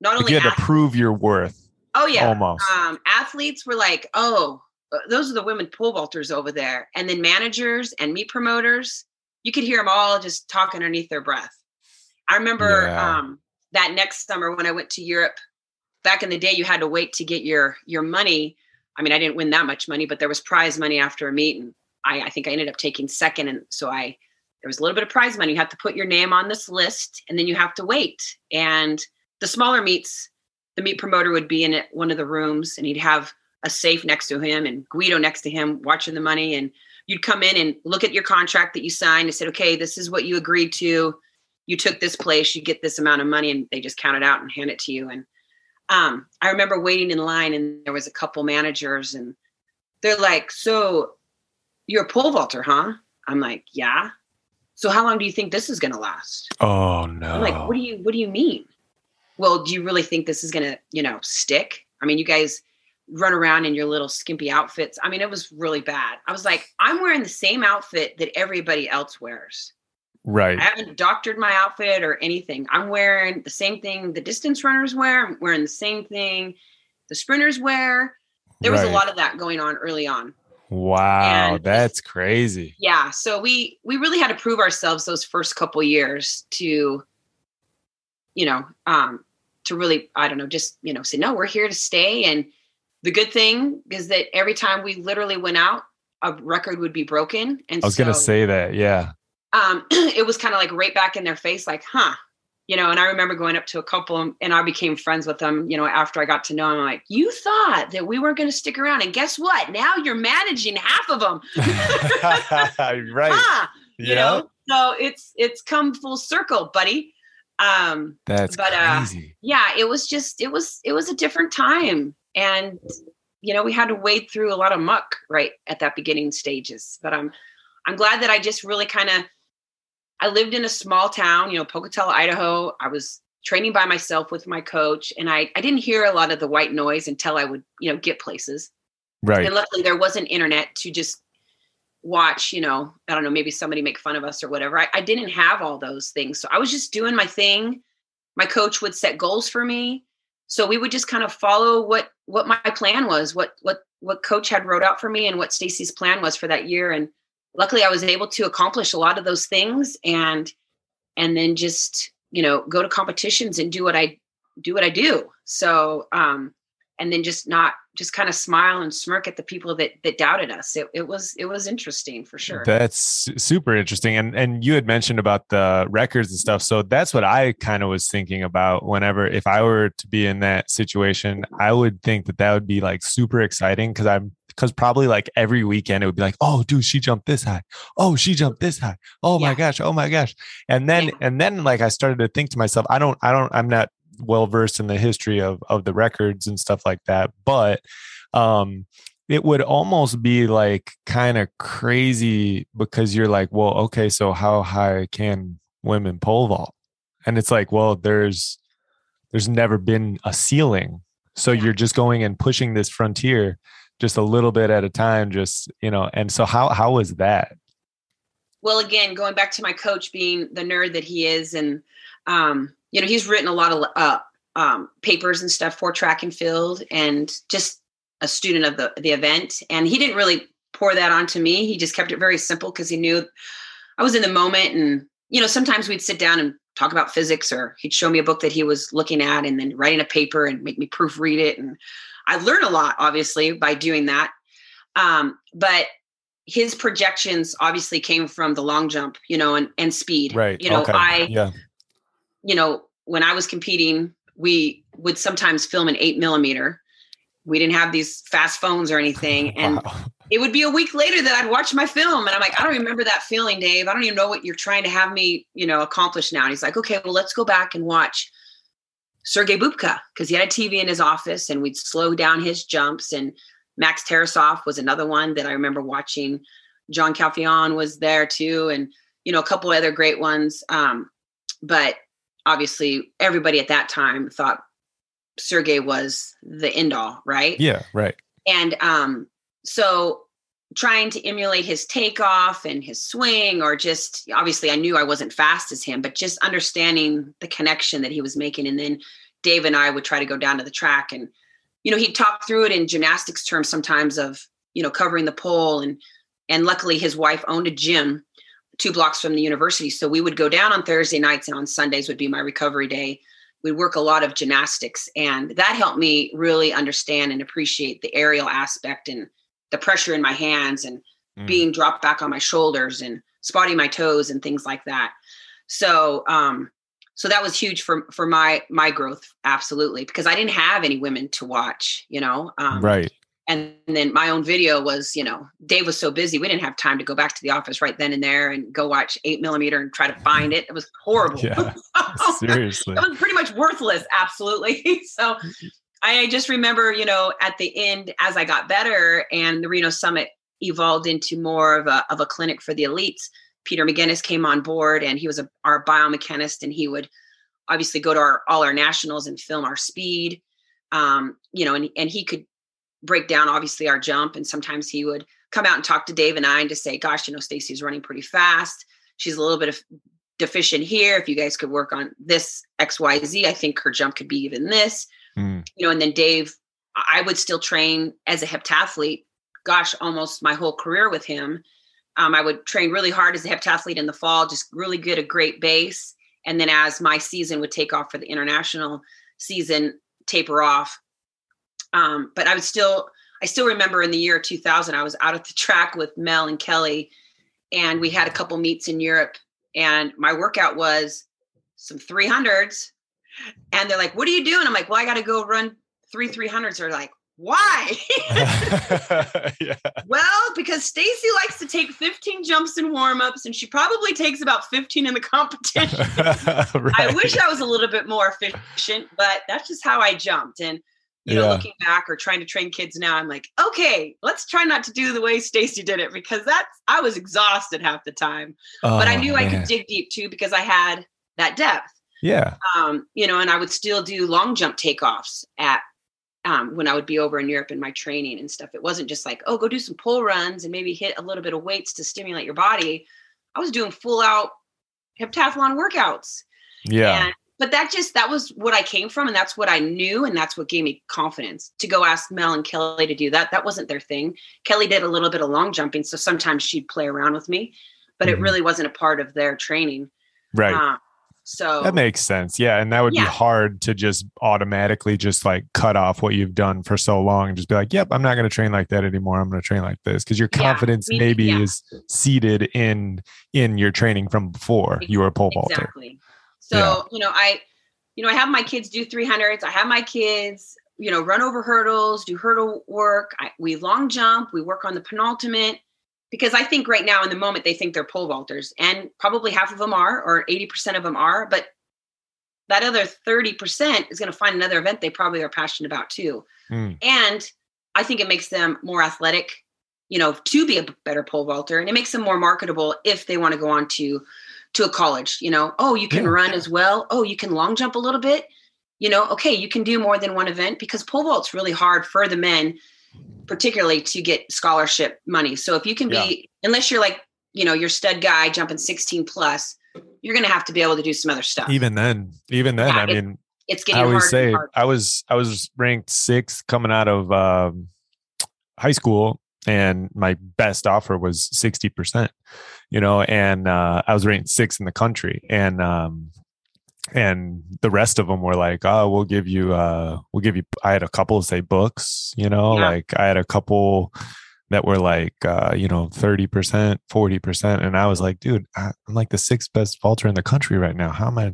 Not only you had athletes, to prove your worth. Oh yeah, almost. Um, athletes were like, oh, uh, those are the women pole vaulters over there, and then managers and meet promoters. You could hear them all just talking underneath their breath. I remember yeah. um, that next summer when I went to Europe. Back in the day, you had to wait to get your your money. I mean, I didn't win that much money, but there was prize money after a meet, and I, I think I ended up taking second. And so I there was a little bit of prize money. You have to put your name on this list, and then you have to wait. And the smaller meets, the meet promoter would be in one of the rooms, and he'd have a safe next to him and Guido next to him watching the money. And you'd come in and look at your contract that you signed and said, okay, this is what you agreed to you took this place, you get this amount of money, and they just count it out and hand it to you. And um, I remember waiting in line, and there was a couple managers, and they're like, "So, you're a pole vaulter, huh?" I'm like, "Yeah." So, how long do you think this is going to last? Oh no! I'm like, what do you What do you mean? Well, do you really think this is going to, you know, stick? I mean, you guys run around in your little skimpy outfits. I mean, it was really bad. I was like, I'm wearing the same outfit that everybody else wears. Right. I haven't doctored my outfit or anything. I'm wearing the same thing the distance runners wear. I'm wearing the same thing the sprinters wear. There was a lot of that going on early on. Wow, and that's crazy. Yeah, so we we really had to prove ourselves those first couple years to you know, um to really I don't know, just, you know, say no, we're here to stay and the good thing is that every time we literally went out, a record would be broken. And I was so, gonna say that, yeah um, it was kind of like right back in their face, like, huh, you know, and I remember going up to a couple and I became friends with them, you know, after I got to know them. I'm like, you thought that we weren't going to stick around. And guess what? Now you're managing half of them. right. Huh, you know, so it's, it's come full circle, buddy. Um, That's but, crazy. Uh, yeah, it was just, it was, it was a different time. And, you know, we had to wade through a lot of muck right at that beginning stages, but I'm, I'm glad that I just really kind of I lived in a small town, you know, Pocatello, Idaho. I was training by myself with my coach, and I, I didn't hear a lot of the white noise until I would, you know, get places. Right. And luckily, there wasn't internet to just watch, you know, I don't know, maybe somebody make fun of us or whatever. I, I didn't have all those things. So I was just doing my thing. My coach would set goals for me. So we would just kind of follow what what my plan was, what what what coach had wrote out for me and what Stacy's plan was for that year. And luckily I was able to accomplish a lot of those things and and then just you know go to competitions and do what I do what I do. So um and then just not just kind of smile and smirk at the people that that doubted us. It, it was it was interesting for sure. That's super interesting. And and you had mentioned about the records and stuff. So that's what I kind of was thinking about whenever if I were to be in that situation, I would think that that would be like super exciting because I'm because probably like every weekend it would be like, oh, dude, she jumped this high. Oh, she jumped this high. Oh yeah. my gosh. Oh my gosh. And then, yeah. and then like I started to think to myself, I don't, I don't, I'm not well versed in the history of of the records and stuff like that, but um it would almost be like kind of crazy because you're like, well, okay, so how high can women pole vault? And it's like, well, there's there's never been a ceiling. So you're just going and pushing this frontier just a little bit at a time just you know and so how how was that well again going back to my coach being the nerd that he is and um you know he's written a lot of uh, um, papers and stuff for track and field and just a student of the the event and he didn't really pour that onto me he just kept it very simple because he knew i was in the moment and you know sometimes we'd sit down and talk about physics or he'd show me a book that he was looking at and then writing a paper and make me proofread it and I learned a lot, obviously, by doing that. Um, but his projections obviously came from the long jump, you know, and, and speed. Right. You know, okay. I, yeah. You know, when I was competing, we would sometimes film an eight millimeter. We didn't have these fast phones or anything. And wow. it would be a week later that I'd watch my film. And I'm like, I don't remember that feeling, Dave. I don't even know what you're trying to have me, you know, accomplish now. And he's like, okay, well, let's go back and watch Sergey Bubka because he had a TV in his office and we'd slow down his jumps. And Max Tarasov was another one that I remember watching. Jean Galfione was there too, and you know a couple other great ones. Um, but obviously, everybody at that time thought Sergey was the end all, right? Yeah, right. And um, so trying to emulate his takeoff and his swing, or just obviously I knew I wasn't fast as him, but just understanding the connection that he was making. And then Dave and I would try to go down to the track and, you know, he'd talk through it in gymnastics terms sometimes of, you know, covering the pole. And, and luckily his wife owned a gym two blocks from the university. So we would go down on Thursday nights and on Sundays would be my recovery day. We'd work a lot of gymnastics. And that helped me really understand and appreciate the aerial aspect and the pressure in my hands and mm. being dropped back on my shoulders and spotting my toes and things like that. So, um, so that was huge for for my my growth absolutely because i didn't have any women to watch you know um, right and then my own video was you know dave was so busy we didn't have time to go back to the office right then and there and go watch eight millimeter and try to find it. It was horrible. Yeah seriously. It was pretty much worthless absolutely. So i just remember you know at the end as i got better and the reno summit evolved into more of a, of a clinic for the elites peter mcginnis came on board and he was a, our biomechanist and he would obviously go to our all our nationals and film our speed. Um, you know and, and he could break down obviously our jump and sometimes he would come out and talk to dave and i and just say gosh you know stacy's running pretty fast. She's a little bit of deficient here. If you guys could work on this xyz i think her jump could be even this. Mm. you know and then dave i would still train as a heptathlete. Gosh almost my whole career with him. Um, i would train really hard as a heptathlete in the fall just really get a great base. And then as my season would take off for the international season taper off um, but I was still, I still remember in the year 2000, I was out at the track with Mel and Kelly, and we had a couple meets in Europe. And my workout was some 300s. And they're like, What are you doing? I'm like, Well, I got to go run three 300s. They're like, why? yeah. Well, because Stacy likes to take 15 jumps in warm-ups and she probably takes about 15 in the competition. right. I wish I was a little bit more efficient, but that's just how I jumped. And you know, looking back or trying to train kids now, I'm like, okay, let's try not to do the way Stacy did it because that's I was exhausted half the time. Oh, but I oh, knew man. I could dig deep too because I had that depth. Yeah. Um, you know, and I would still do long jump takeoffs at um, when I would be over in Europe in my training and stuff. It wasn't just like, oh, go do some pull runs and maybe hit a little bit of weights to stimulate your body. I was doing full out heptathlon workouts. Yeah. And but that just that was what I came from and that's what I knew and that's what gave me confidence to go ask Mel and Kelly to do that. That wasn't their thing. Kelly did a little bit of long jumping, so sometimes she'd play around with me, but mm-hmm. it really wasn't a part of their training. Right. Uh, so that makes sense. Yeah. And that would yeah. be hard to just automatically just like cut off what you've done for so long and just be like, yep, I'm not going to train like that anymore. I'm going to train like this. Cause your confidence yeah, maybe yeah. is seated in, in your training from before you were a pole vaulter. Exactly. So, yeah. you know, I, you know, I have my kids do 300s. I have my kids, you know, run over hurdles, do hurdle work. I, we long jump. We work on the penultimate because I think right now in the moment they think they're pole vaulters, and probably half of them are, or 80% of them are. But that other 30% is going to find another event they probably are passionate about too. Mm. And I think it makes them more athletic, you know, to be a better pole vaulter, and it makes them more marketable if they want to go on to to a college you know oh you can yeah. run as well. Oh you can long jump a little bit. You know okay you can do more than one event because pole vault's really hard for the men particularly to get scholarship money. So if you can be yeah. unless you're like you know your stud guy jumping 16 plus you're going to have to be able to do some other stuff. Even then even then yeah, i mean it's getting i always say i was i was ranked sixth coming out of um, high school and my best offer was 60% you know and uh, i was ranked sixth in the country and um, and the rest of them were like oh we'll give you uh we'll give you i had a couple say books you know yeah. like i had a couple that were like uh you know 30% 40% and i was like dude i'm like the sixth best vaulter in the country right now how am i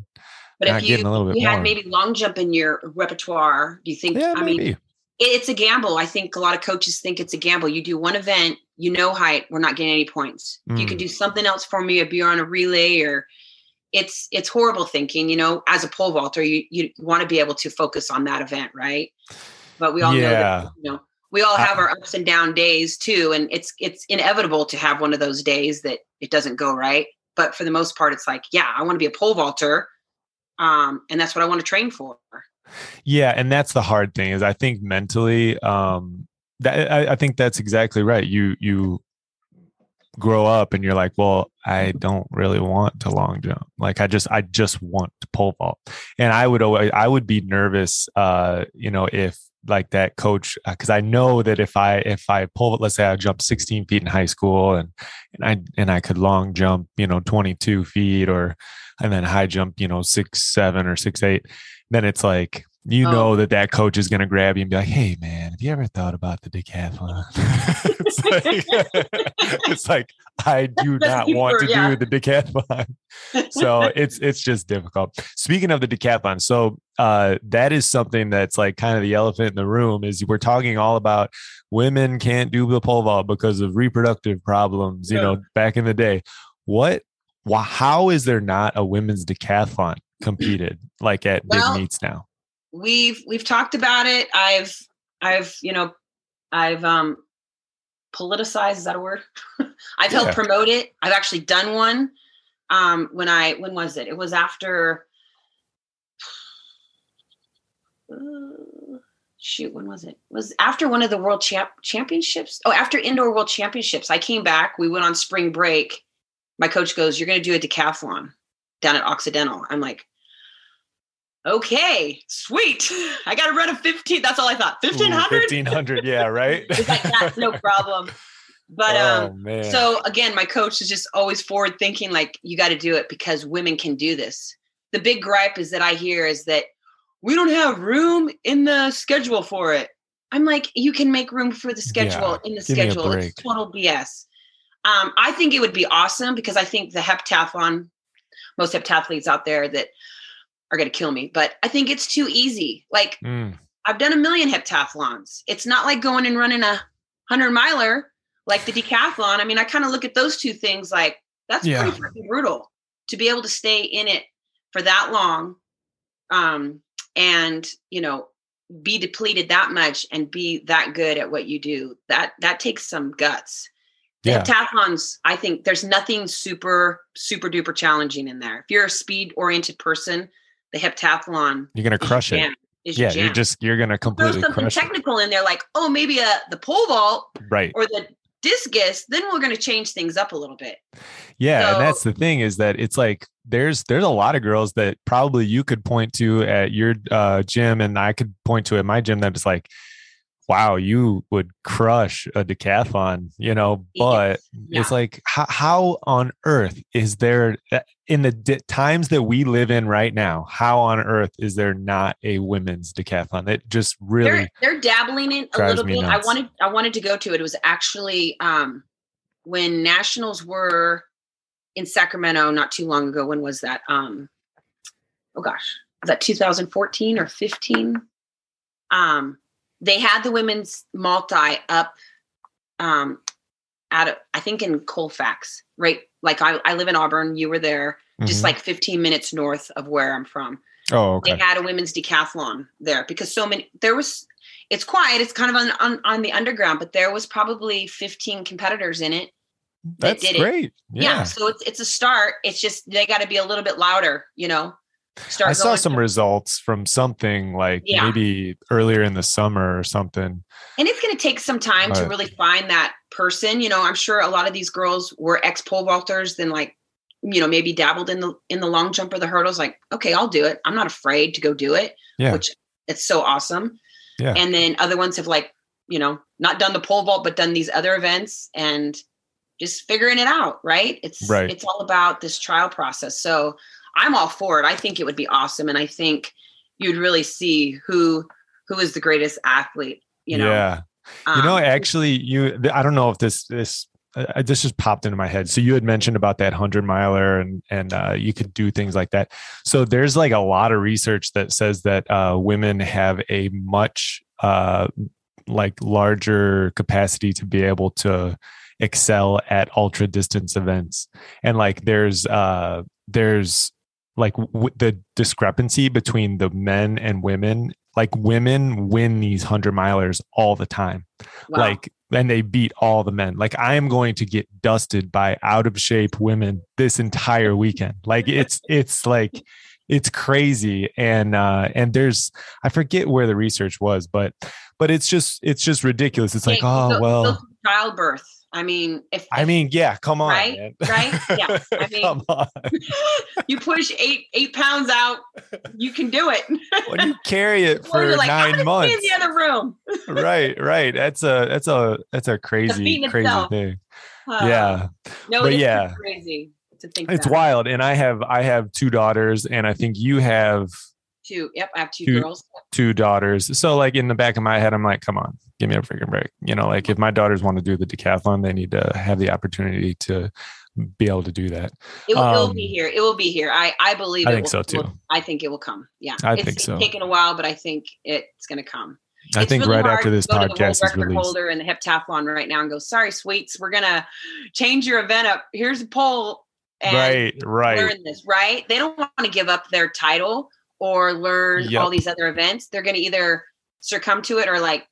but if you, you had maybe long jump in your repertoire do you think yeah, i maybe. mean it's a gamble. I think a lot of coaches think it's a gamble. You do one event, you know height, we're not getting any points. Mm. You can do something else for me, if you're on a relay or it's it's horrible thinking, you know, as a pole vaulter, you you want to be able to focus on that event, right? But we all yeah. know that, you know, we all have our ups and down days too. And it's it's inevitable to have one of those days that it doesn't go right. But for the most part, it's like, yeah, I want to be a pole vaulter. Um, and that's what I want to train for. Yeah, and that's the hard thing is I think mentally um that I, I think that's exactly right. You you grow up and you're like, well, I don't really want to long jump. Like I just I just want to pole vault. And I would always I would be nervous uh, you know, if like that coach because uh, I know that if I if I pull let's say I jump 16 feet in high school and and I and I could long jump you know 22 feet or and then high jump you know six seven or six eight then it's like you oh. know that that coach is going to grab you and be like, "Hey, man, have you ever thought about the decathlon?" it's, like, it's, like, I do not want to yeah. do the decathlon, so it's it's just difficult. Speaking of the decathlon, so uh, that is something that's like kind of the elephant in the room. Is we're talking all about women can't do the pole vault because of reproductive problems. You yeah. know, back in the day, what? How is there not a women's decathlon competed like at well, big meets now? we've we've talked about it. I've I've you know I've um politicized is that a word? I've yeah. helped promote it. I've actually done one. Um when I when was it? It was after uh, shoot when was it? it was after one of the world champ- championships oh after indoor world championships i came back we went on spring break my coach goes you're going to do a decathlon down at occidental i'm like okay, sweet. I got to run a 15. That's all I thought. 1500? 1500. Yeah, right. it's like, that's no problem. But oh, um, man. so again, my coach is just always forward thinking, like, you got to do it because women can do this. The big gripe is that I hear is that we don't have room in the schedule for it. I'm like, you can make room for the schedule yeah, in the schedule. It's total BS. Um, I think it would be awesome because I think the heptathlon, most heptathletes out there that are going to kill me, but I think it's too easy. Like mm. I've done a million heptathlons. It's not like going and running a hundred miler like the decathlon. I mean, I kind of look at those two things like that's yeah. pretty brutal to be able to stay in it for that long. Um, and you know, be depleted that much and be that good at what you do. That that takes some guts. The yeah. heptathlons, I think there's nothing super, super duper challenging in there. If you're a speed oriented person, the heptathlon. You're gonna crush it. yeah, you're just you're gonna completely Throw something technical in there, like oh maybe a the pole vault, right, or the discus. Then we're gonna change things up a little bit. Yeah, so, and that's the thing is that it's like there's there's a lot of girls that probably you could point to at your uh, gym, and I could point to at my gym that is like wow, you would crush a decathlon, you know, but yes. yeah. it's like, how, how, on earth is there, uh, in the di- times that we live in right now, how on earth is there not a women's decathlon? It just really, they're, they're dabbling in a little bit. I wanted, I wanted to go to it. It was actually um, when nationals were in Sacramento not too long ago. When was that? Um, oh gosh, was that 2014 or 15? Um, they had the women's multi up um at I think in Colfax, right? Like I, I live in Auburn, you were there, mm-hmm. just like 15 minutes north of where I'm from. Oh, okay. They had a women's decathlon there because so many there was it's quiet, it's kind of on, on, on the underground, but there was probably 15 competitors in it. That That's great. Yeah. yeah. So it's it's a start. It's just they got to be a little bit louder, you know. I saw some results from something like yeah. maybe earlier in the summer or something. And it's going to take some time but, to really find that person. You know, I'm sure a lot of these girls were ex pole vaulters, then like, you know, maybe dabbled in the in the long jump or the hurdles. Like, okay, I'll do it. I'm not afraid to go do it. Yeah. Which it's so awesome. Yeah. And then other ones have like, you know, not done the pole vault, but done these other events and just figuring it out. Right. It's right. it's all about this trial process. So I'm all for it. I think it would be awesome, and I think you'd really see who who is the greatest athlete. You know. Yeah. Um, you know, um, actually, you. I don't know if this this uh, this just popped into my head. So you had mentioned about that hundred miler, and and uh, you could do things like that. So there's like a lot of research that says that uh, women have a much uh, like larger capacity to be able to excel at ultra distance events, and like there's uh there's like w- the discrepancy between the men and women like women win these 100 milers all the time wow. like and they beat all the men like i am going to get dusted by out of shape women this entire weekend like it's it's like it's crazy and uh and there's i forget where the research was but but it's just it's just ridiculous. It's like, oh well. childbirth. I mean, if, I mean, yeah, come on, Right? man. Right? Yeah, I mean- come on. you push eight eight pounds out, you can do it. When you carry it for like, nine months, in the other room. right, right. That's a that's a that's a crazy crazy itself. thing. Uh, yeah, no, but yeah. crazy to think it's that. wild. And I have I have two daughters, and I think you have Two. Yep, I have two, Two- girls. two daughters. So like in the back of my head, I'm like, come on, give me a freaking break. You know, like if my daughters want to do the decathlon, they need to have the opportunity to be able to do that. It will, it will Um, be here. It will be here. I I believe. I it think will- so, too. will- I think it will come. Yeah, I it's, think it's so. taken a while, but I think it's going to come. I It's think really right after this go to the world podcast is released. holder in the heptathlon right now and go, sorry, sweets, we're gonna change your event up. Here's a pole. And Right, right. Learn this, right? They don't want to give up their title or learn Yep. all these other events. They're gonna either succumb to it or like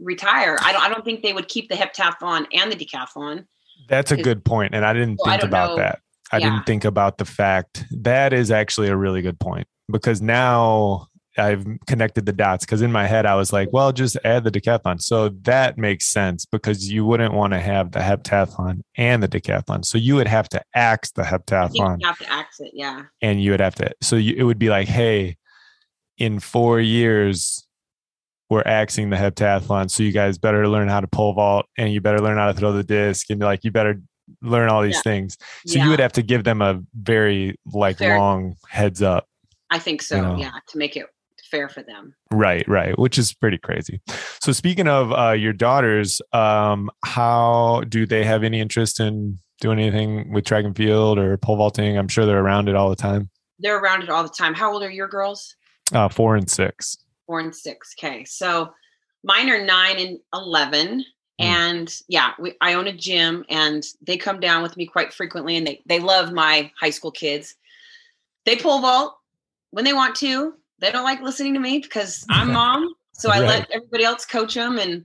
retire. I don't I don't think they would keep the heptathlon and the decathlon. That's a good point, and I didn't So think don't about know. that. I Yeah. didn't think about the fact that is actually a really good point because now I've connected the dots. Because in my head, I was like, well, just add the decathlon. So that makes sense because you wouldn't want to have the heptathlon and the decathlon. So you would have to axe the heptathlon you have to axe it. Yeah. and you would have to. So you, it would be like, hey, in four years, we're axing the heptathlon. So you guys better learn how to pole vault and you better learn how to throw the disc and like you better learn all these Yeah. things. So yeah. you would have to give them a very like Fair. long heads up. I think so. you know. Yeah, to make it fair for them. Right, right, which is pretty crazy. So speaking of uh, your daughters, um, how do they have any interest in doing anything with track and field or pole vaulting? I'm sure they're around it all the time. They're around it all the time. How old are your girls? Uh, four and six. Four and six. Okay. So mine are nine and 11. Mm. And yeah, we, I own a gym and they come down with me quite frequently and they, they love my high school kids. They pole vault when they want to. They don't like listening to me because I'm mom. So I Right. let everybody else coach them. And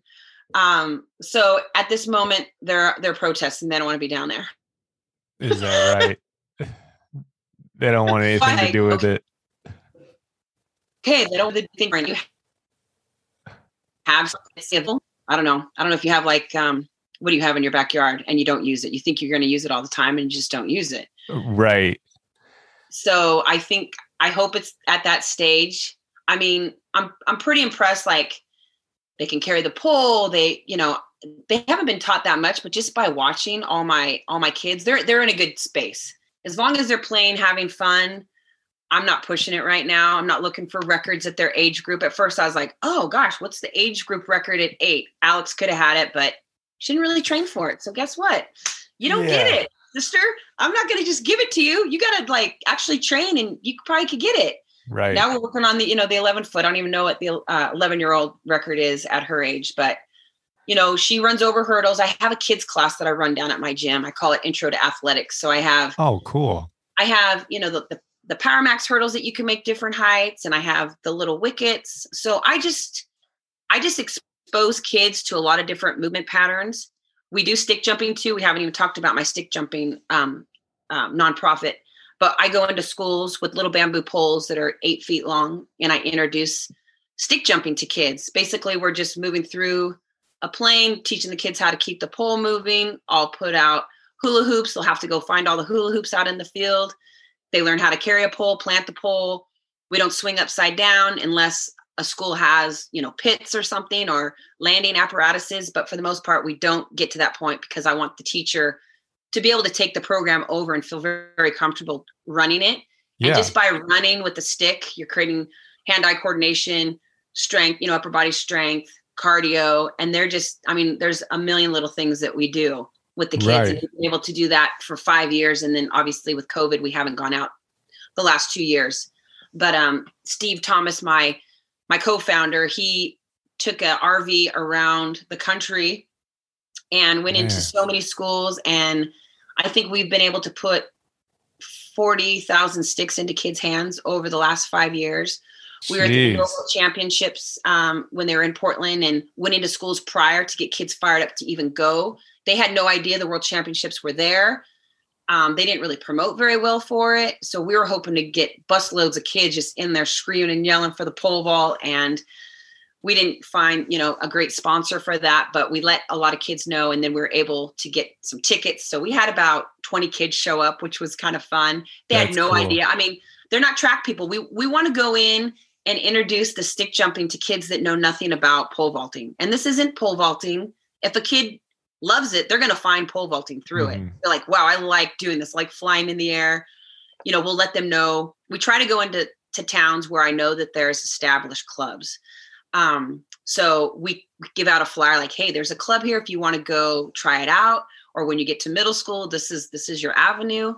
um, so at this moment, they're they're protesting. They don't want to be down there. Is that right? they don't want anything to do with okay. it. okay, they don't think right. You have something civil. I don't know. I don't know if you have like um what do you have in your backyard and you don't use it. You think you're going to use it all the time and you just don't use it. Right. So I think I hope it's at that stage. I mean, I'm I'm pretty impressed like they can carry the pole, they, you know, they haven't been taught that much, but just by watching all my all my kids, they're they're in a good space. As long as they're playing, having fun, I'm not pushing it right now. I'm not looking for records at their age group. At first, I was like, oh gosh, what's the age group record at eight? Alex could have had it, but she didn't really train for it. So guess what? You don't get it, sister. I'm not going to just give it to you. You got to like actually train, and you probably could get it. Right. Now we're working on the, you know, the 11 foot. I don't even know what the uh, 11 year old record is at her age, but you know, she runs over hurdles. I have a kids class that I run down at my gym. I call it Intro to Athletics. So I have oh, cool. I have, you know, the, the the Power Max hurdles that you can make different heights, and I have the little wickets. So I just I just expose kids to a lot of different movement patterns. We do stick jumping too. We haven't even talked about my stick jumping um, um, nonprofit, but I go into schools with little bamboo poles that are eight feet long, and I introduce stick jumping to kids. Basically, we're just moving through a plane, teaching the kids how to keep the pole moving. I'll put out hula hoops. They'll have to go find all the hula hoops out in the field. They learn how to carry a pole, plant the pole. We don't swing upside down unless a school has, you know, pits or something or landing apparatuses. But for the most part, we don't get to that point because I want the teacher to be able to take the program over and feel very, very comfortable running it. Yeah. And just by running with the stick, you're creating hand-eye coordination, strength, you know, upper body strength, cardio, and they're just, I mean, there's a million little things that we do with the kids Right. and been able to do that for five years. And then obviously with COVID, we haven't gone out the last two years. But um, Steve Thomas, my my co-founder, he took a RV around the country and went into so many schools. And I think we've been able to put 40,000 sticks into kids' hands over the last five years. We were at the local championships um, when they were in Portland and went into schools prior to get kids fired up to even go. They had no idea the world championships were there. Um, they didn't really promote very well for it. So we were hoping to get busloads of kids just in there screaming and yelling for the pole vault. And we didn't find you know a great sponsor for that but we let a lot of kids know and then we were able to get some tickets so we had about 20 kids show up which was kind of fun they That's had no cool. idea i mean they're not track people we we want to go in and introduce the stick jumping to kids that know nothing about pole vaulting and this isn't pole vaulting if a kid loves it they're going to find pole vaulting through it. Mhm. they're like wow i like doing this like flying in the air. You know we'll let them know. We try to go into to towns where i know that there's established clubs. Um, so we give out a flyer like hey there's a club here if you want to go try it out or when you get to middle school this is this is your avenue.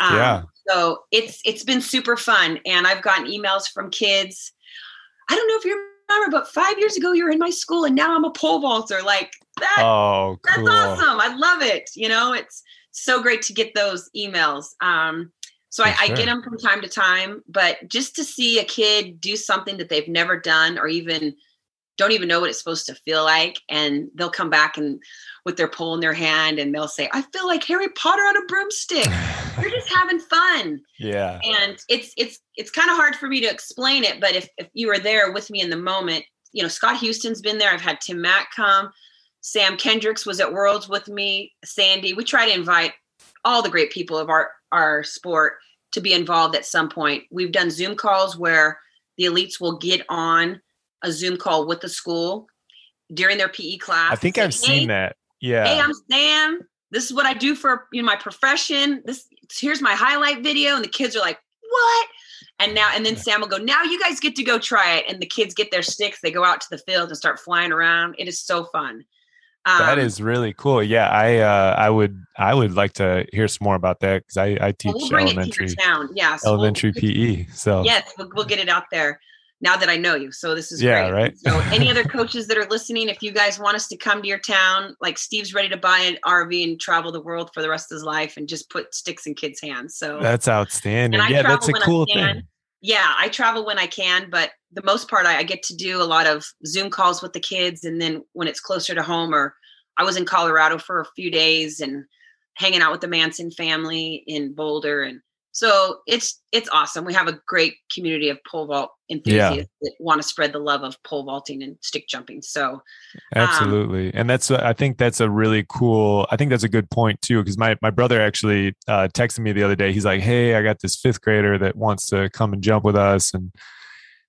Um, Yeah. so it's it's been super fun and i've gotten emails from kids. I don't know if you remember but five years ago you were in my school and now i'm a pole vaulter like that Oh, that's awesome. I love it. You know, it's so great to get those emails. Um, so I, For I get them from time to time, but just to see a kid do something that they've never done or even don't even know what it's supposed to feel like, and they'll come back and with their pole in their hand and they'll say, "I feel like Harry Potter on a broomstick." They're just having fun. Yeah. and it's it's it's kind of hard for me to explain it but if, if you were there with me in the moment you know scott houston's been there. I've had tim mack come. Sam kendricks was at worlds with me. Sandy we try to invite all the great people of our our sport to be involved at some point. We've done zoom calls where the elites will get on a zoom call with the school during their pe class I think and I've say, "Hey, seen that. Yeah. Hey i'm sam. This is what i do for you know my profession. This here's my highlight video and the kids are like what? And now and then sam will go now you guys get to go try it and the kids get their sticks they go out to the field and start flying around. It is so fun. That Um, is really cool. Yeah, I uh, I would I would like to hear some more about that because I I teach well, we'll elementary yeah so we'll- elementary PE. So. Yes we'll, we'll get it out there now that i know you so this is Yeah, great right. so any other coaches that are listening if you guys want us to come to your town like steve's ready to buy an rv and travel the world for the rest of his life and just put sticks in kids hands so that's outstanding. Yeah, that's a travel when I cool thing. yeah i travel when i can but the most part I, I get to do a lot of zoom calls with the kids and then when it's closer to home or i was in colorado for a few days and hanging out with the manson family in boulder and so it's it's awesome we have a great community of pole vault enthusiasts that want to spread the love of pole vaulting and stick jumping so Um, Absolutely. and that's, I think that's a really cool, I think that's a good point too. Cause my, my brother actually uh, texted me the other day. He's like, Hey, I got this fifth grader that wants to come and jump with us. And,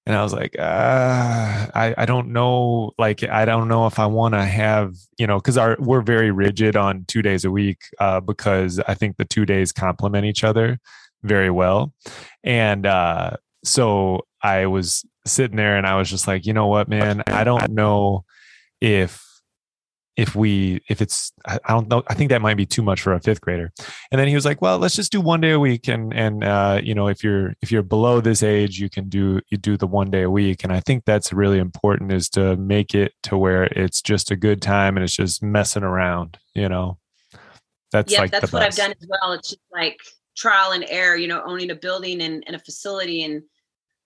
and I was like, uh, I, I don't know. Like, I don't know if I want to have, you know, cause our, we're very rigid on two days a week uh, because I think the two days complement each other very well. And uh, so I was sitting there and I was just like, you know what, man, I don't know if if we if it's I don't know I think that might be too much for a fifth grader. And then he was like, well, let's just do one day a week and and uh, you know if you're if you're below this age, you can do you do the one day a week. And I think that's really important is to make it to where it's just a good time and it's just messing around. You know, that's yeah like that's what i've done as well it's just like trial and error you know owning a building and, and a facility. And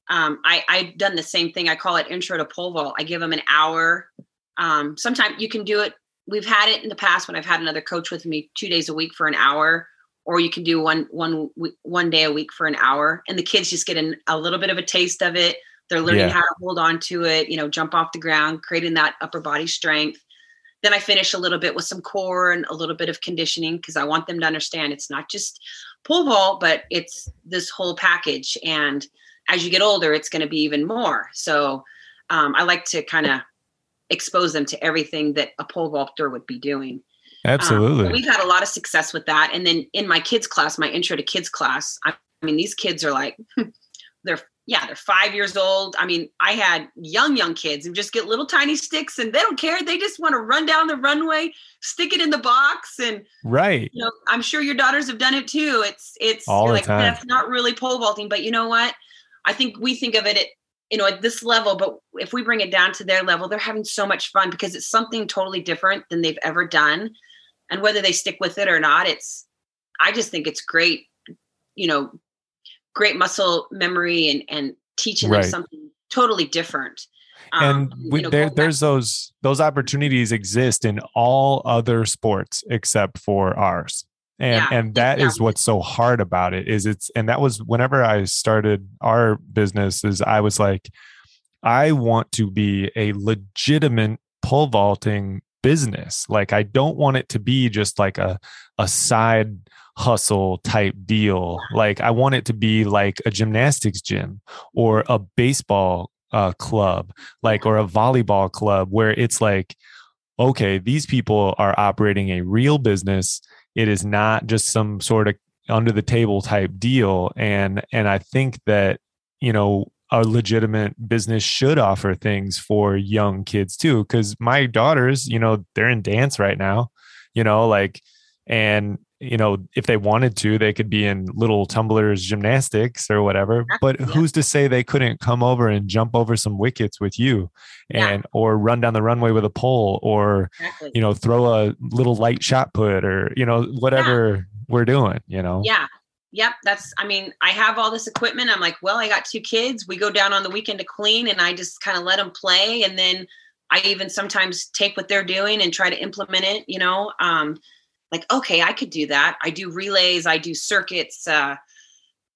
um, I, i've done the same thing. I call it intro to pole vault. I give them an hour. Um, sometimes you can do it. We've had it in the past when i've had another coach with me two days a week for an hour or you can do one one one day a week for an hour. And the kids just get an, a little bit of a taste of it. They're learning Yeah. how to hold on to it you know jump off the ground creating that upper body strength. Then I finish a little bit with some core and a little bit of conditioning because I want them to understand it's not just pole vault, but it's this whole package. And as you get older, it's going to be even more. So um, I like to kind of expose them to everything that a pole vaulter would be doing. Um, Absolutely. so we've had a lot of success with that. And then in my kids class, my intro to kids class, I, I mean, these kids are like, they're, yeah, they're five years old. I mean, I had young, young kids who just get little tiny sticks and they don't care. They just want to run down the runway, stick it in the box. And, right. you know, I'm sure your daughters have done it too. It's, it's All like, time. that's not really pole vaulting, but you know what? I think we think of it at, you know, at this level, but if we bring it down to their level, they're having so much fun because it's something totally different than they've ever done. And whether they stick with it or not, it's, I just think it's great, you know, great muscle memory and, and teaching Right. them something totally different. and Um, we, you know, there, back- there's those those opportunities exist in all other sports except for ours and Yeah, and that is exactly. what's so hard about it is it's and that was whenever i started our business is i was like I want to be a legitimate pole vaulting business. Like I don't want it to be just like a a side hustle type deal. Like I want it to be like a gymnastics gym or a baseball uh, club, like or a volleyball club where it's like, okay, these people are operating a real business. It is not just some sort of under the table type deal. And and I think that you know a legitimate business should offer things for young kids too because my daughters you know they're in dance right now you know like and you know if they wanted to they could be in little tumblers gymnastics or whatever but yeah. who's to say they couldn't come over and jump over some wickets with you and yeah. or run down the runway with a pole or exactly. you know throw a little light shot put or you know whatever yeah. we're doing you know yeah yep that's i mean i have all this equipment i'm like well i got two kids we go down on the weekend to clean and i just kind of let them play and then i even sometimes take what they're doing and try to implement it you know um, like okay i could do that. I do relays i do circuits uh,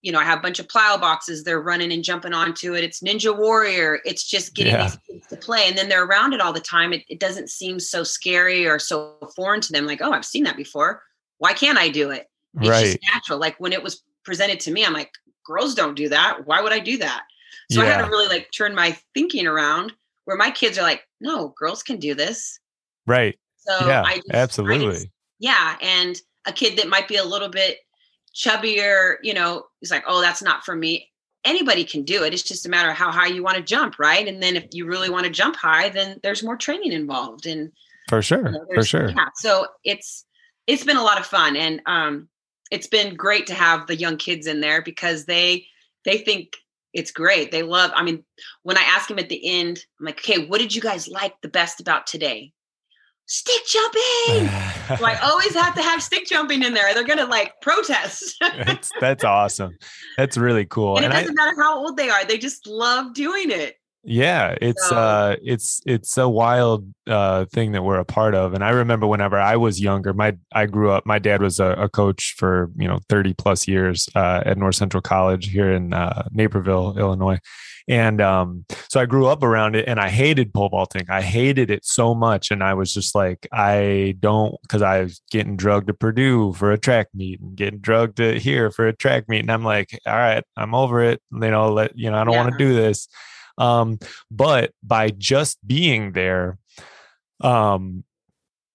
you know i have a bunch of plyo boxes they're running and jumping onto it. It's ninja warrior. It's just getting yeah. these kids to play. And then they're around it all the time. It, it doesn't seem so scary or so foreign to them like oh i've seen that before. Why can't i do it? It's right. just natural. Like when it was presented to me i'm like girls don't do that. Why would i do that? So yeah. i had to really like turn my thinking around where my kids are like no girls can do this. Right. So yeah I just, absolutely I just, yeah and a kid that might be a little bit chubbier you know is like oh that's not for me. Anybody can do it it's just a matter of how high you want to jump right? And then if you really want to jump high then there's more training involved and for sure you know, for sure. yeah so it's it's been a lot of fun and um it's been great to have the young kids in there because they they think it's great they love i mean when i ask them at the end i'm like okay what did you guys like the best about today stick jumping. so I always have to have stick jumping in there. They're gonna like protest. that's that's awesome. That's really cool. And, and it doesn't I, matter how old they are; they just love doing it. Yeah, it's so. uh it's it's a wild uh thing that we're a part of. And I remember whenever I was younger, my I grew up, my dad was a, a coach for, you know, 30 plus years uh at North Central College here in uh Naperville, Illinois. And um, so I grew up around it and I hated pole vaulting. I hated it so much. And I was just like, I don't, because I was getting drugged to Purdue for a track meet and getting drugged to here for a track meet. And I'm like, all right, I'm over it. You know, let, you know, I don't yeah. want to do this. Um, but by just being there, um,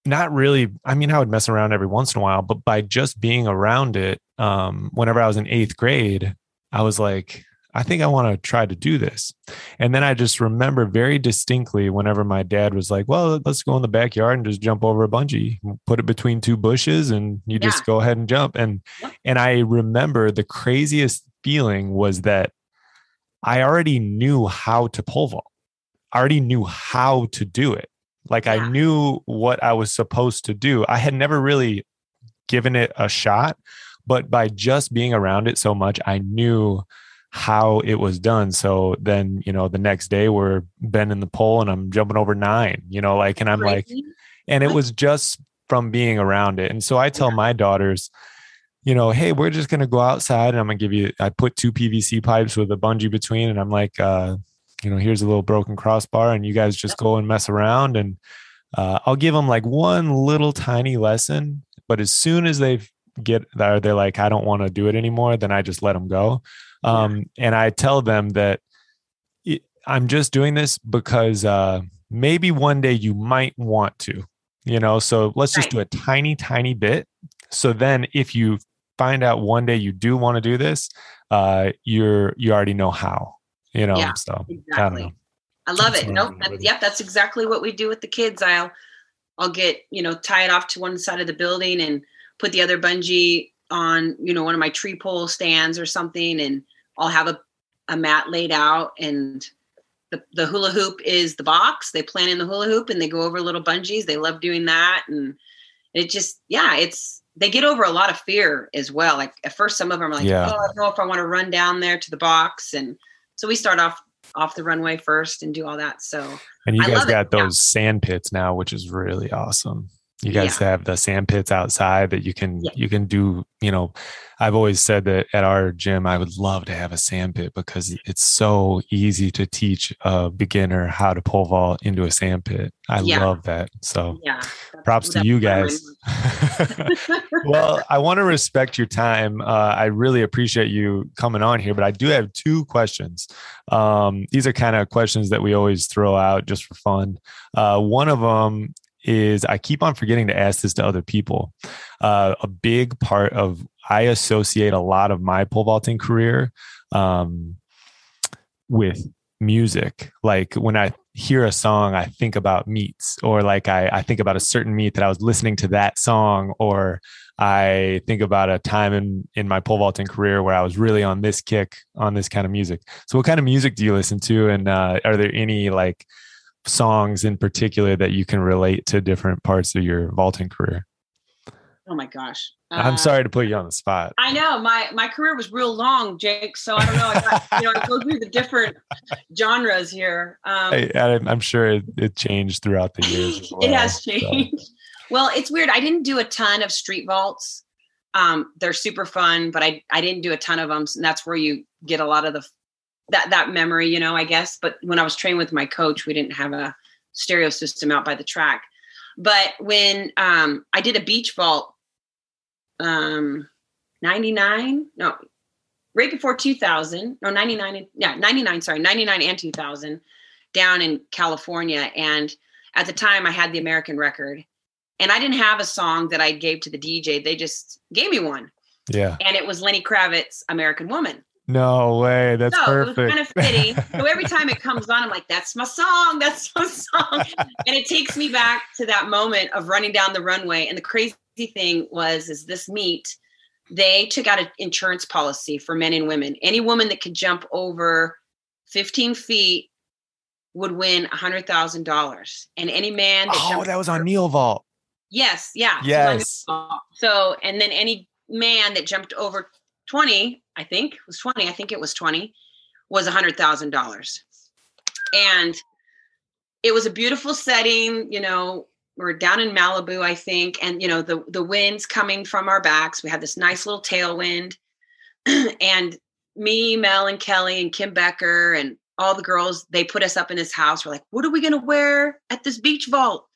not really i mean i would mess around every once in a while but by just being around it um, whenever i was in eighth grade i was like I think I want to try to do this. And then I just remember very distinctly whenever my dad was like, well, let's go in the backyard and just jump over a bungee, put it between two bushes and you yeah. just go ahead and jump. And, and I remember the craziest feeling was that I already knew how to pole vault. I already knew how to do it. Like yeah. I knew what I was supposed to do. I had never really given it a shot, but by just being around it so much, I knew how it was done. So then, you know, the next day we're bending the pole and I'm jumping over nine, you know, like, and I'm like, and it was just from being around it. And so I tell my daughters, you know, hey, we're just going to go outside and I'm going to give you, I put two PVC pipes with a bungee between and I'm like, uh, you know, here's a little broken crossbar and you guys just go and mess around. And uh, I'll give them like one little tiny lesson. But as soon as they get there, they're like, I don't want to do it anymore, then I just let them go. Um, yeah. And I tell them that it, I'm just doing this because uh, maybe one day you might want to, you know, so let's just do a tiny, tiny bit. So then if you find out one day you do want to do this, uh, you're, you already know how, you know, yeah, so exactly. I, know. I love that's it. No, nope, yep. That's exactly what we do with the kids. I'll, I'll get, you know, tie it off to one side of the building and put the other bungee on, you know, one of my tree pole stands or something. And I'll have a, a mat laid out and the, the hula hoop is the box. They plan in the hula hoop and they go over little bungees. They love doing that. And it just, yeah, it's, they get over a lot of fear as well. Like at first, some of them are like, yeah. oh, I don't know if I want to run down there to the box. And so we start off off the runway first and do all that. So and you guys got it. those yeah. sand pits now, which is really awesome. You guys Yeah. have the sand pits outside that you can Yeah. you can do you know i've always said that at our gym i would love to have a sand pit because it's so easy to teach a beginner how to pole vault into a sand pit i Yeah. love that so Yeah. props to you guys well i want to respect your time uh, i really appreciate you coming on here but i do have two questions um, these are kind of questions that we always throw out just for fun uh, one of them is i keep on forgetting to ask this to other people. Uh, a big part of i associate a lot of my pole vaulting career um, with music. Like when i hear a song i think about meets or like I, I think about a certain meet that i was listening to that song or i think about a time in in my pole vaulting career where i was really on this kick on this kind of music. So what kind of music do you listen to? And uh, are there any like songs in particular that you can relate to different parts of your vaulting career Oh my gosh. i'm Uh, sorry to put you on the spot I know my my career was real long, Jake. So I don't know. I, you know, I go through the different genres here. Um, I, i'm sure it, it changed throughout the years as it well, has so. changed. Well, it's weird. I didn't do a ton of street vaults. Um, they're super fun, but I I didn't do a ton of them, and that's where you get a lot of the that that memory, you know. I guess. But when I was training with my coach, we didn't have a stereo system out by the track. But when um, I did a beach vault, um, ninety nine, no, right before two thousand, no ninety nine, yeah ninety nine, sorry ninety nine and two thousand, down in California, and at the time I had the American record and I didn't have a song that I gave to the DJ. They just gave me one yeah and it was Lenny Kravitz American Woman. No way that's so perfect it was kind of fitting. so every time it comes on I'm like that's my song, that's my song. and it takes me back to that moment of running down the runway and the crazy thing was is this meet they took out an insurance policy for men and women. Any woman that could jump over 15 feet would win $100,000. And any man that oh that was on neil vault Yes, yeah. Yes. So, and then any man that jumped over 20, I think it was 20, I think it was 20, was $100,000. And it was a beautiful setting, you know, we're down in Malibu, I think, and you know, the the winds coming from our backs. We had this nice little tailwind. and me, Mel and Kelly and Kim Becker and all the girls, they put us up in this house. We're like, what are we gonna wear at this beach vault?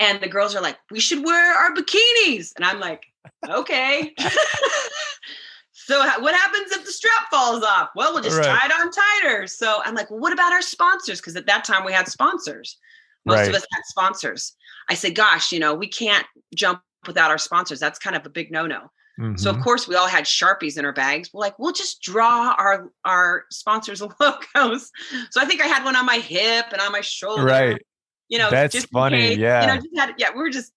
And the girls are like, we should wear our bikinis. And I'm like, okay. so what happens if the strap falls off? Well, we'll just Right. tie it on tighter. So I'm like, well, what about our sponsors? Because at that time we had sponsors. Most Right. of us had sponsors. I said, gosh, you know, we can't jump without our sponsors. That's kind of a big no-no. So of Mhm. course we all had sharpies in our bags. We're like, we'll just draw our our sponsors' logos. So I think I had one on my hip and on my shoulder right you know That's just funny, case, yeah. you know just had, yeah we were just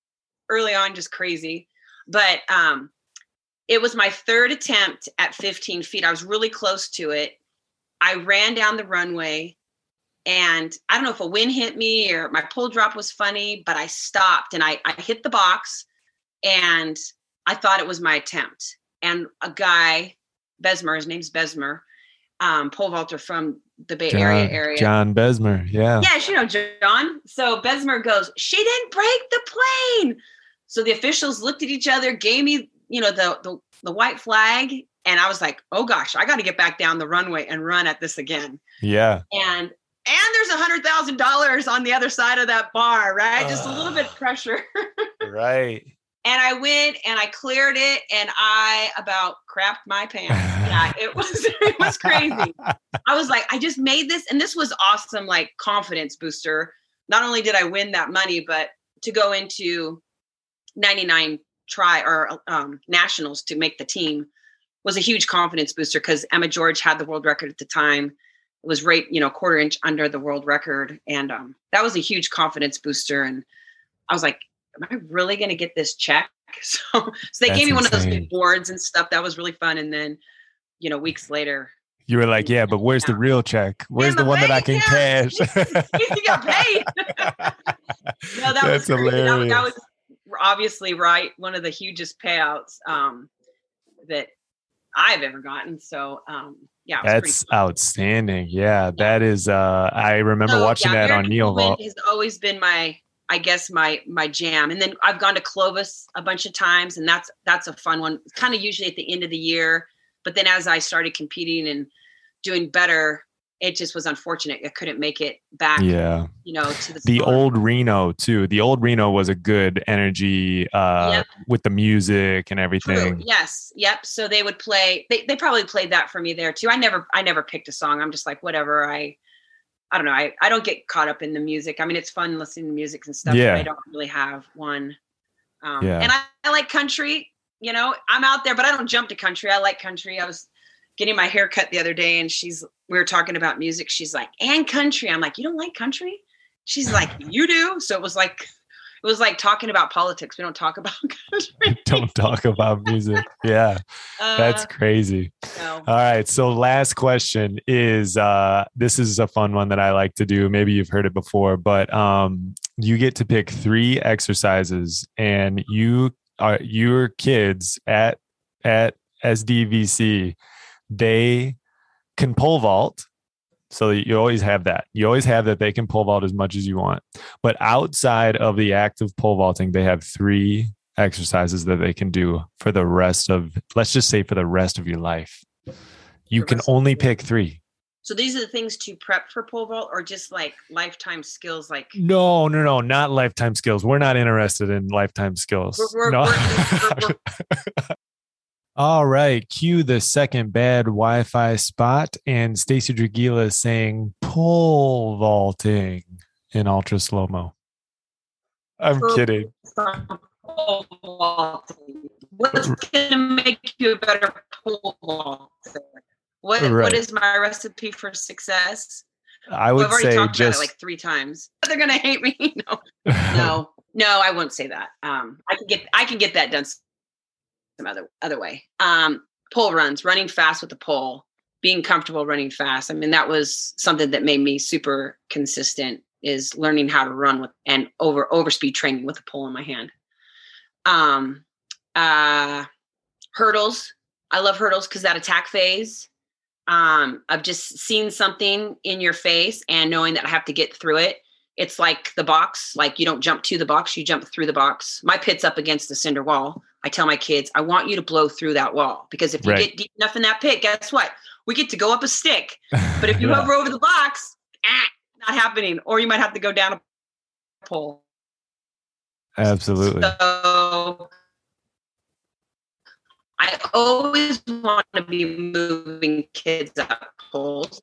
early on just crazy but um it was my third attempt at 15 feet i was really close to it i ran down the runway and i don't know if a wind hit me or my pole drop was funny but i stopped and i, I hit the box and i thought it was my attempt and a guy besmer his name's besmer um, pole vaulter from the bay area John, area John Besmer. Yeah. Yes, you know, John. So Besmer goes, She didn't break the plane. So the officials looked at each other, gave me, you know, the the, the white flag. And I was like, oh gosh, I got to get back down the runway and run at this again. Yeah. And and there's a hundred thousand dollars on the other side of that bar, right? Just a little bit of Ah. pressure. Right. and I went and I cleared it and I about crapped my pants. Yeah, it was it was crazy. I was like, I just made this, and this was awesome, like confidence booster. Not only did I win that money, but to go into 99 try or um, nationals to make the team was a huge confidence booster because Emma George had the world record at the time. It was right, you know, quarter inch under the world record, and um, that was a huge confidence booster. And I was like, "Am I really going to get this check?" So, so they That's gave me one of those big boards and stuff. That was really fun. And then, you know, weeks later, You were like, yeah, but where's the real check? Where's my the one that I can account. cash? you got paid. no, that was That's. That, hilarious. that was obviously right. One of the hugest payouts um, that I've ever gotten. So um, yeah, it was pretty That's outstanding. Yeah, that is. uh I remember So, watching yeah, that on Neil Vault. Has always been my I guess my my jam. And then I've gone to Clovis a bunch of times, and that's that's a fun one. Kind of usually at the end of the year, but then as I started competing and doing better, it just was unfortunate. I couldn't make it back. Yeah. You know, to the, the old Reno too. The old Reno was a good energy uh yep. with the music and everything. True. Yes. Yep. So they would play they, they probably played that for me there too. I never I never picked a song. I'm just like whatever. I I don't know. I, I don't get caught up in the music. I mean it's fun listening to music and stuff, yeah. I don't really have one. Um yeah. and I, I like country. You know, I'm out there, but I don't jump to country. I like country. I was getting my hair cut the other day and she's we were talking about music. She's like and country. I'm like you don't like country? She's like you do. So it was like it was like talking about politics. We don't talk about country. Don't talk about music. Yeah. Uh, that's crazy. no. all right. So last question is uh this is a fun one that i like to do. Maybe you've heard it before but um you get to pick three exercises and you are your kids at at sdvc they can pole vault. So you always have that. You always have that they can pole vault as much as you want. But outside of the act of pole vaulting, they have three exercises that they can do for the rest of, let's just say for the rest of your life. You can only pick three. So these are the things to prep for pole vault or just like lifetime skills like No, no, no, not lifetime skills. We're not interested in lifetime skills. We're, we're, no. We're, all right, cue the second bad Wi-Fi spot, and Stacy Dragila is saying pole vaulting in ultra slow mo. I'm kidding. What's going to make you a better pole vaulter? What right. What is my recipe for success? I would I've already say talked just about it like three times. They're gonna hate me. no, no, no. I won't say that. Um, I can get I can get that done some other other way. Um, pole runs, running fast with the pole, being comfortable running fast. I mean, that was something that made me super consistent. Is learning how to run with and over over speed training with a pole in my hand. Um, uh, hurdles. I love hurdles because that attack phase um, of just seeing something in your face and knowing that I have to get through it. It's like the box, like you don't jump to the box, you jump through the box. My pit's up against the cinder wall. I tell my kids, I want you to blow through that wall because if you right. get deep enough in that pit, guess what? We get to go up a stick. But if you yeah. hover over the box, ah, not happening. Or you might have to go down a pole. Absolutely. So I always want to be moving kids up poles.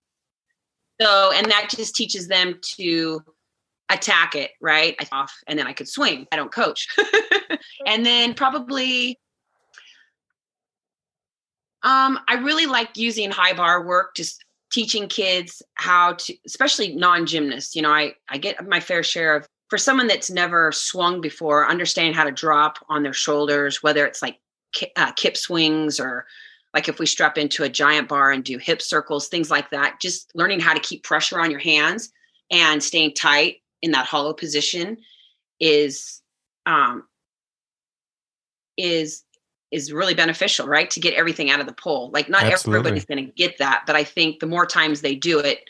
So, and that just teaches them to attack it, right? Off and then I could swing. I don't coach. and then probably um I really like using high bar work just teaching kids how to especially non-gymnasts. You know, I I get my fair share of for someone that's never swung before, understanding how to drop on their shoulders, whether it's like uh, kip swings or like if we strap into a giant bar and do hip circles, things like that, just learning how to keep pressure on your hands and staying tight in that hollow position is um is is really beneficial right? To get everything out of the pole like not Absolutely. everybody's going to get that but i think the more times they do it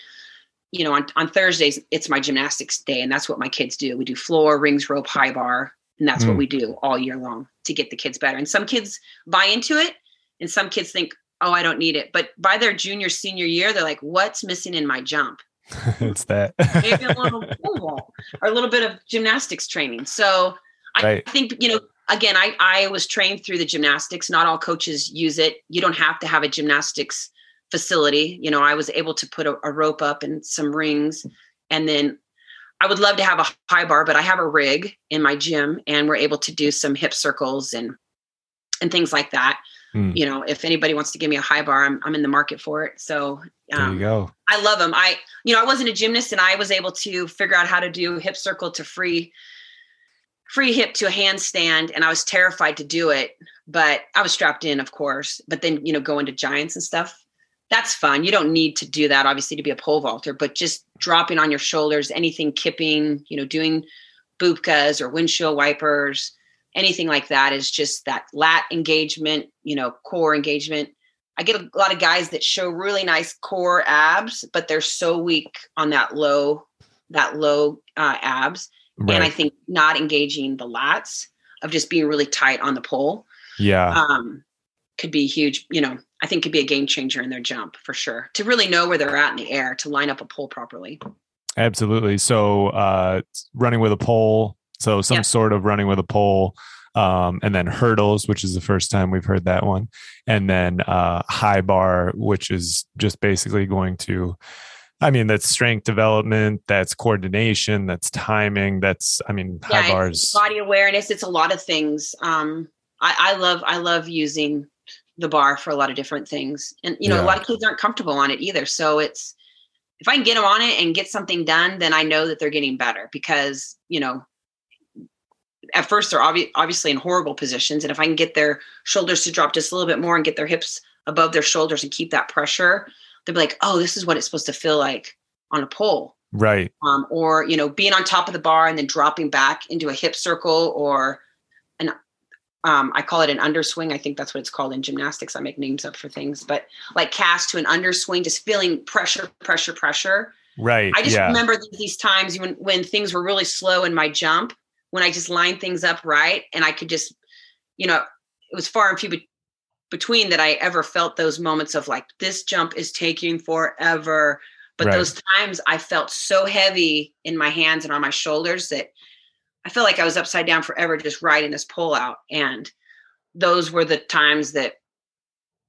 you know on, on thursdays it's my gymnastics day and that's what my kids do. We do floor rings rope high bar and that's mm. what we do all year long to get the kids better. And some kids buy into it and some kids think oh i don't need it. But by their junior senior year they're like what's missing in my jump it's that maybe a little pool or a little bit of gymnastics training. So right. I think you know again I I was trained through the gymnastics. Not all coaches use it. You don't have to have a gymnastics facility. You know I was able to put a, a rope up and some rings, and then I would love to have a high bar, but I have a rig in my gym, and we're able to do some hip circles and and things like that. Mm. You know, if anybody wants to give me a high bar, I'm I'm in the market for it. So um, there you go. I love them. I you know I wasn't a gymnast, and I was able to figure out how to do hip circle to free free hip to a handstand, and I was terrified to do it, but I was strapped in, of course. But then you know going to giants and stuff. That's fun. You don't need to do that obviously to be a pole vaulter, but just dropping on your shoulders, anything kipping, you know, doing bubkas or windshield wipers, anything like that is just that lat engagement, you know, core engagement. I get a lot of guys that show really nice core abs, but they're so weak on that low, that low uh, abs. and I think not engaging the lats of just being really tight on the pole Yeah. um, could be huge. You know, I think could be a game changer in their jump for sure. To really know where they're at in the air to line up a pole properly. Absolutely. So uh running with a pole, so some Yeah. sort of running with a pole, um, and then hurdles, which is the first time we've heard that one, and then uh high bar, which is just basically going to I mean, that's strength development, that's coordination, that's timing, that's I mean, Yeah, high bars. Body awareness. It's a lot of things. Um, I, I love I love using the bar for a lot of different things, and you know, Yeah. a lot of kids aren't comfortable on it either. So it's if I can get them on it and get something done, then I know that they're getting better because you know. At first, they're obvi- obviously in horrible positions, and if I can get their shoulders to drop just a little bit more and get their hips above their shoulders and keep that pressure, they'll be like, "Oh, this is what it's supposed to feel like on a pole." Right. um, or you know being on top of the bar and then dropping back into a hip circle or an um, i call it an underswing i think that's what it's called in gymnastics i make names up for things but like cast to an underswing just feeling pressure pressure pressure Right. i just yeah. remember these times when when things were really slow in my jump when i just lined things up right and i could just you know it was far and few be- between that i ever felt those moments of like this jump is taking forever but Right. those times I felt so heavy in my hands and on my shoulders that I felt like I was upside down forever just riding this pole out. And those were the times that,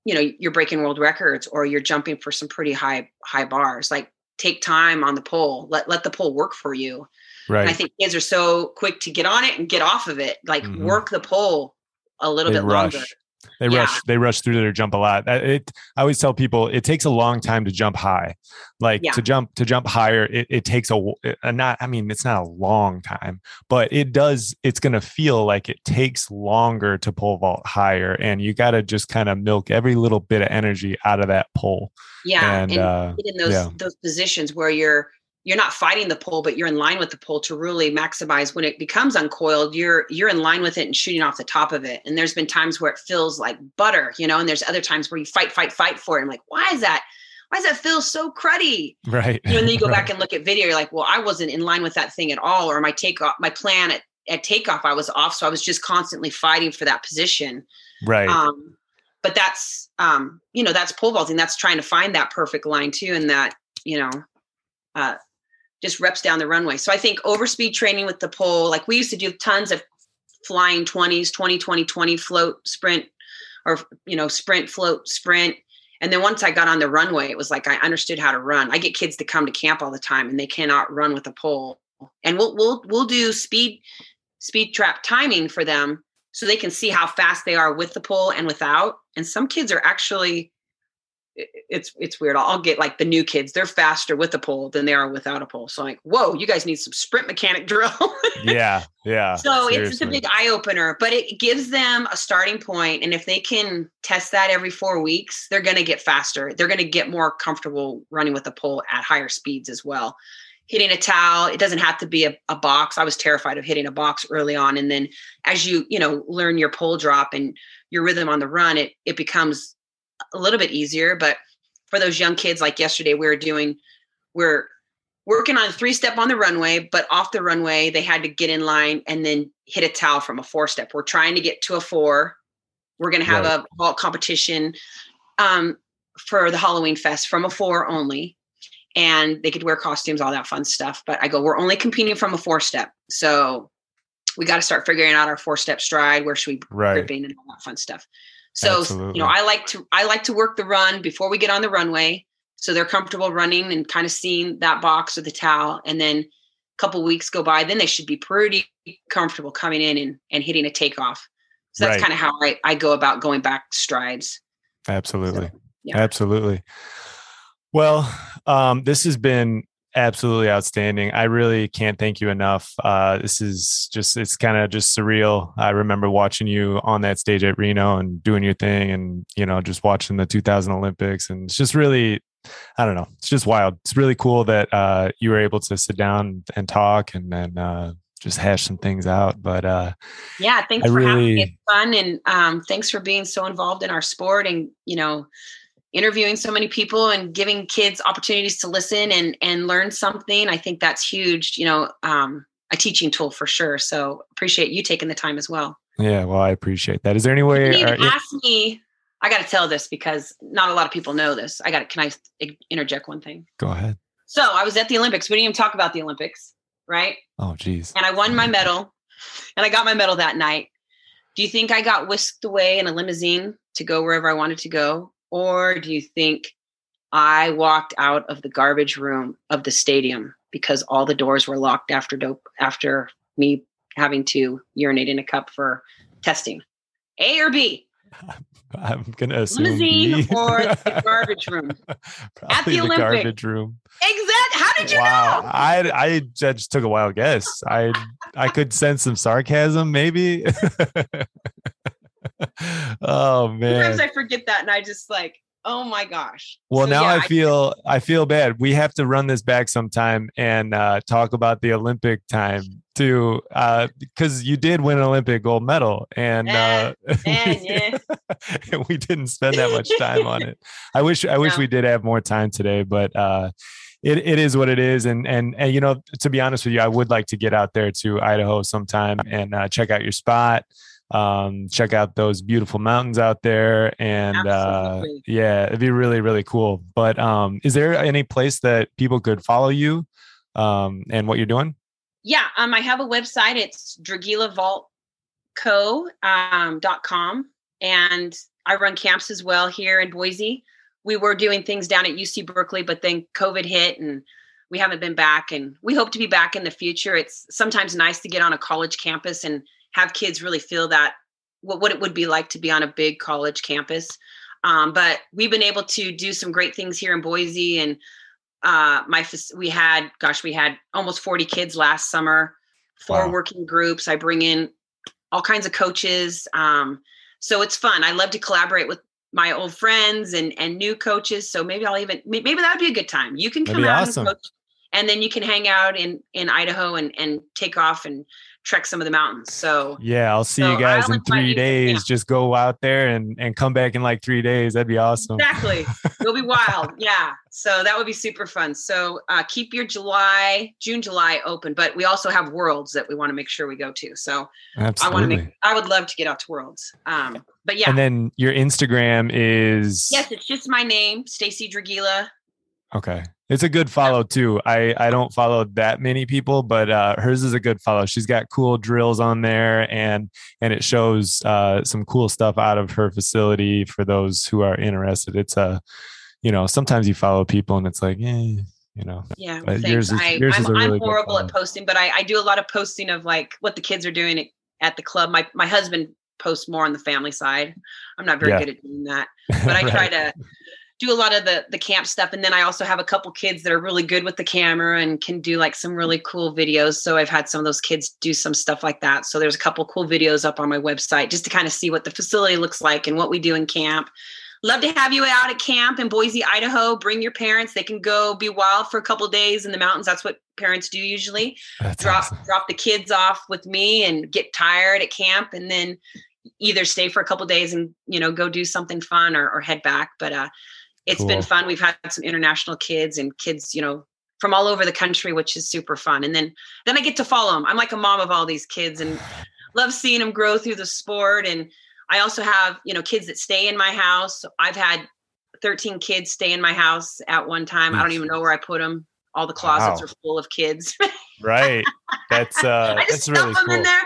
you know, you're breaking world records or you're jumping for some pretty high, high bars. Like take time on the pole. Let let the pole work for you. And I think kids are so quick to get on it and get off of it. Like Mhm. work the pole a little They bit rush. longer. They Yeah. rush. They rush through their jump a lot. It. I always tell people it takes a long time to jump high. Like Yeah. to jump to jump higher, it, it takes a not. I mean, it's not a long time, but it does. It's going to feel like it takes longer to pole vault higher, and you got to just kind of milk every little bit of energy out of that pole. Yeah. And, And, uh, get in those yeah. those positions where you're you're not fighting the pole, but you're in line with the pole to really maximize when it becomes uncoiled, you're you're in line with it and shooting off the top of it. And there's been times where it feels like butter, you know, and there's other times where you fight, fight, fight for it. I'm like, why is that? Why does that feel so cruddy? Right. You know, and then you go Right. back and look at video, you're like, well, I wasn't in line with that thing at all, or my take off, my plan at, at takeoff, I was off. So I was just constantly fighting for that position. Right. Um, but that's um, you know, that's pole vaulting. That's trying to find that perfect line too, and that, you know, uh just reps down the runway. So I think overspeed training with the pole, like we used to do tons of flying 20s, 20, 20, 20 float sprint or you know, sprint, float, sprint. And then once I got on the runway, it was like I understood how to run. I get kids to come to camp all the time and they cannot run with a pole. And we'll we'll we'll do speed speed trap timing for them so they can see how fast they are with the pole and without. And some kids are actually it's it's weird. I'll, get like the new kids; they're faster with a pole than they are without a pole. So I'm like, whoa, you guys need some sprint mechanic drill. yeah. Yeah. so it's, it's a big eye opener, but it gives them a starting point, and if they can test that every four weeks, they're going to get faster. They're going to get more comfortable running with a pole at higher speeds as well. Hitting a towel, it doesn't have to be a, a box. I was terrified of hitting a box early on, and then as you you know learn your pole drop and your rhythm on the run, it it becomes a little bit easier. But for those young kids, like yesterday, we were doing, we're working on three step on the runway, but off the runway, they had to get in line and then hit a towel from a four step. We're trying to get to a four. We're going to have Right. a vault competition um, for the Halloween fest from a four only. And they could wear costumes, all that fun stuff. But I go, we're only competing from a four step. So we got to start figuring out our four step stride. Where should we be Right. gripping and all that fun stuff. So Absolutely. you know, I like to I like to work the run before we get on the runway, so they're comfortable running and kind of seeing that box or the towel, and then a couple weeks go by, then they should be pretty comfortable coming in and, and hitting a takeoff. So that's Right. kind of how I, I go about going back strides. Absolutely. yeah. Absolutely. Well, um, this has been absolutely outstanding. I really can't thank you enough. Uh, this is just, it's kind of just surreal. I remember watching you on that stage at Reno and doing your thing and, you know, just watching the 2000 Olympics. And it's just really, I don't know, it's just wild. It's really cool that uh, you were able to sit down and talk and then uh, just hash some things out. But uh, Yeah, thanks I for having me. It's fun, and um, thanks for being so involved in our sport, and you know, interviewing so many people and giving kids opportunities to listen and and learn something. I think that's huge. You know, um, a teaching tool for sure. So appreciate you taking the time as well. Yeah, well, I appreciate that. Is there any way? You even ask me. I got to tell this because not a lot of people know this. I got to. Can I interject one thing? Go ahead. So I was at the Olympics. We didn't even talk about the Olympics, right? Oh, geez. And I won my medal, and I got my medal that night. Do you think I got whisked away in a limousine to go wherever I wanted to go, or do you think I walked out of the garbage room of the stadium because all the doors were locked after dope after me having to urinate in a cup for testing? A or B? I'm gonna assume limousine B. or the garbage room at the, the Olympics. garbage room. Exactly. How did you wow, know? I I just took a wild guess. I I could sense some sarcasm, maybe. oh man. Sometimes I forget that, and I just like, oh my gosh. Well, So, now yeah, I feel I feel bad. We have to run this back sometime and uh, talk about the Olympic time too, uh, because you did win an Olympic gold medal, and uh, man, yeah. we didn't spend that much time on it. I wish I wish No. we did have more time today, but uh, it, it is what it is. And, and and you know, to be honest with you, I would like to get out there to Idaho sometime and uh, check out your spot. Um, check out those beautiful mountains out there, and uh, yeah, it'd be really really cool. But um, is there any place that people could follow you um, and what you're doing? Yeah, um, I have a website. It's dragilavaultco um, dot com, and I run camps as well here in Boise. We were doing things down at UC Berkeley, but then COVID hit, and we haven't been back. And we hope to be back in the future. It's sometimes nice to get on a college campus and have kids really feel that what, what it would be like to be on a big college campus. Um, but we've been able to do some great things here in Boise, and uh, my we had gosh, we had almost forty kids last summer. Four Wow. working groups. I bring in all kinds of coaches, um, so it's fun. I love to collaborate with my old friends and and new coaches. So maybe I'll even maybe that would be a good time. You can come out awesome. and coach, and then you can hang out in in Idaho and and take off and trek some of the mountains. So Yeah, I'll see So you guys in three days. camp. Just go out there and and come back in like three days. That'd be awesome. Exactly. It'll be wild. Yeah. So that would be super fun. So uh, keep your July, June, July open. But we also have worlds that we want to make sure we go to. So I want to Absolutely. make, I would love to get out to worlds. Um, but yeah. And then your Instagram is yes, it's just my name, Stacy Dragila. okay. It's a good follow too. I I don't follow that many people, but uh, hers is a good follow. She's got cool drills on there, and and it shows uh, some cool stuff out of her facility for those who are interested. It's a, you know, sometimes you follow people and it's like, eh, you know, Yeah. Yours is- I, yours I'm, is a I'm really horrible at posting, but I, I do a lot of posting of like what the kids are doing at, at the club. My my husband posts more on the family side. I'm not very Yeah. good at doing that. but I try to do a lot of the the camp stuff. And then I also have a couple kids that are really good with the camera and can do like some really cool videos. So I've had some of those kids do some stuff like that. So there's a couple cool videos up on my website just to kind of see what the facility looks like and what we do in camp. Love to have you out at camp in Boise Idaho. Bring your parents. They can go be wild for a couple days in the mountains. That's what parents do usually. That's drop awesome. drop the kids off with me and get tired at camp and then either stay for a couple days and you know go do something fun or, or head back. But uh it's been fun. We've had some international kids and kids you know from all over the country which is super fun. And then then i get to follow them i'm like a mom of all these kids and love seeing them grow through the sport. And i also have you know kids that stay in my house. I've had 13 kids stay in my house at one time. I don't even know where i put them all the closets Wow. are full of kids. Right. That's uh I just that's really them in there.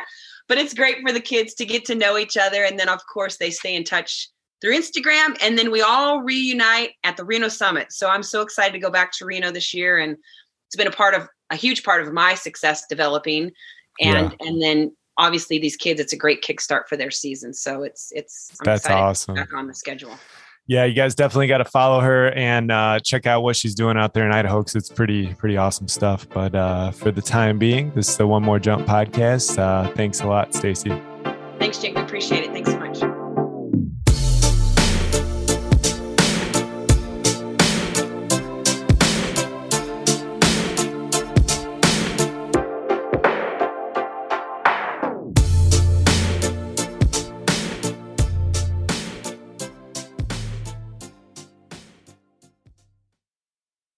But it's great for the kids to get to know each other. And then, of course, they stay in touch through Instagram. And then we all reunite at the Reno Summit. So I'm so excited to go back to Reno this year. And it's been a part of a huge part of my success developing. And and then obviously these kids, it's a great kickstart for their season. So it's it's I'm That's excited to be awesome. back on the schedule. Yeah, you guys definitely got to follow her and uh, check out what she's doing out there in Idaho because it's pretty pretty awesome stuff. But uh, for the time being, this is the One More Jump podcast. Uh, thanks a lot, Stacy. Thanks, Jake. We appreciate it. Thanks.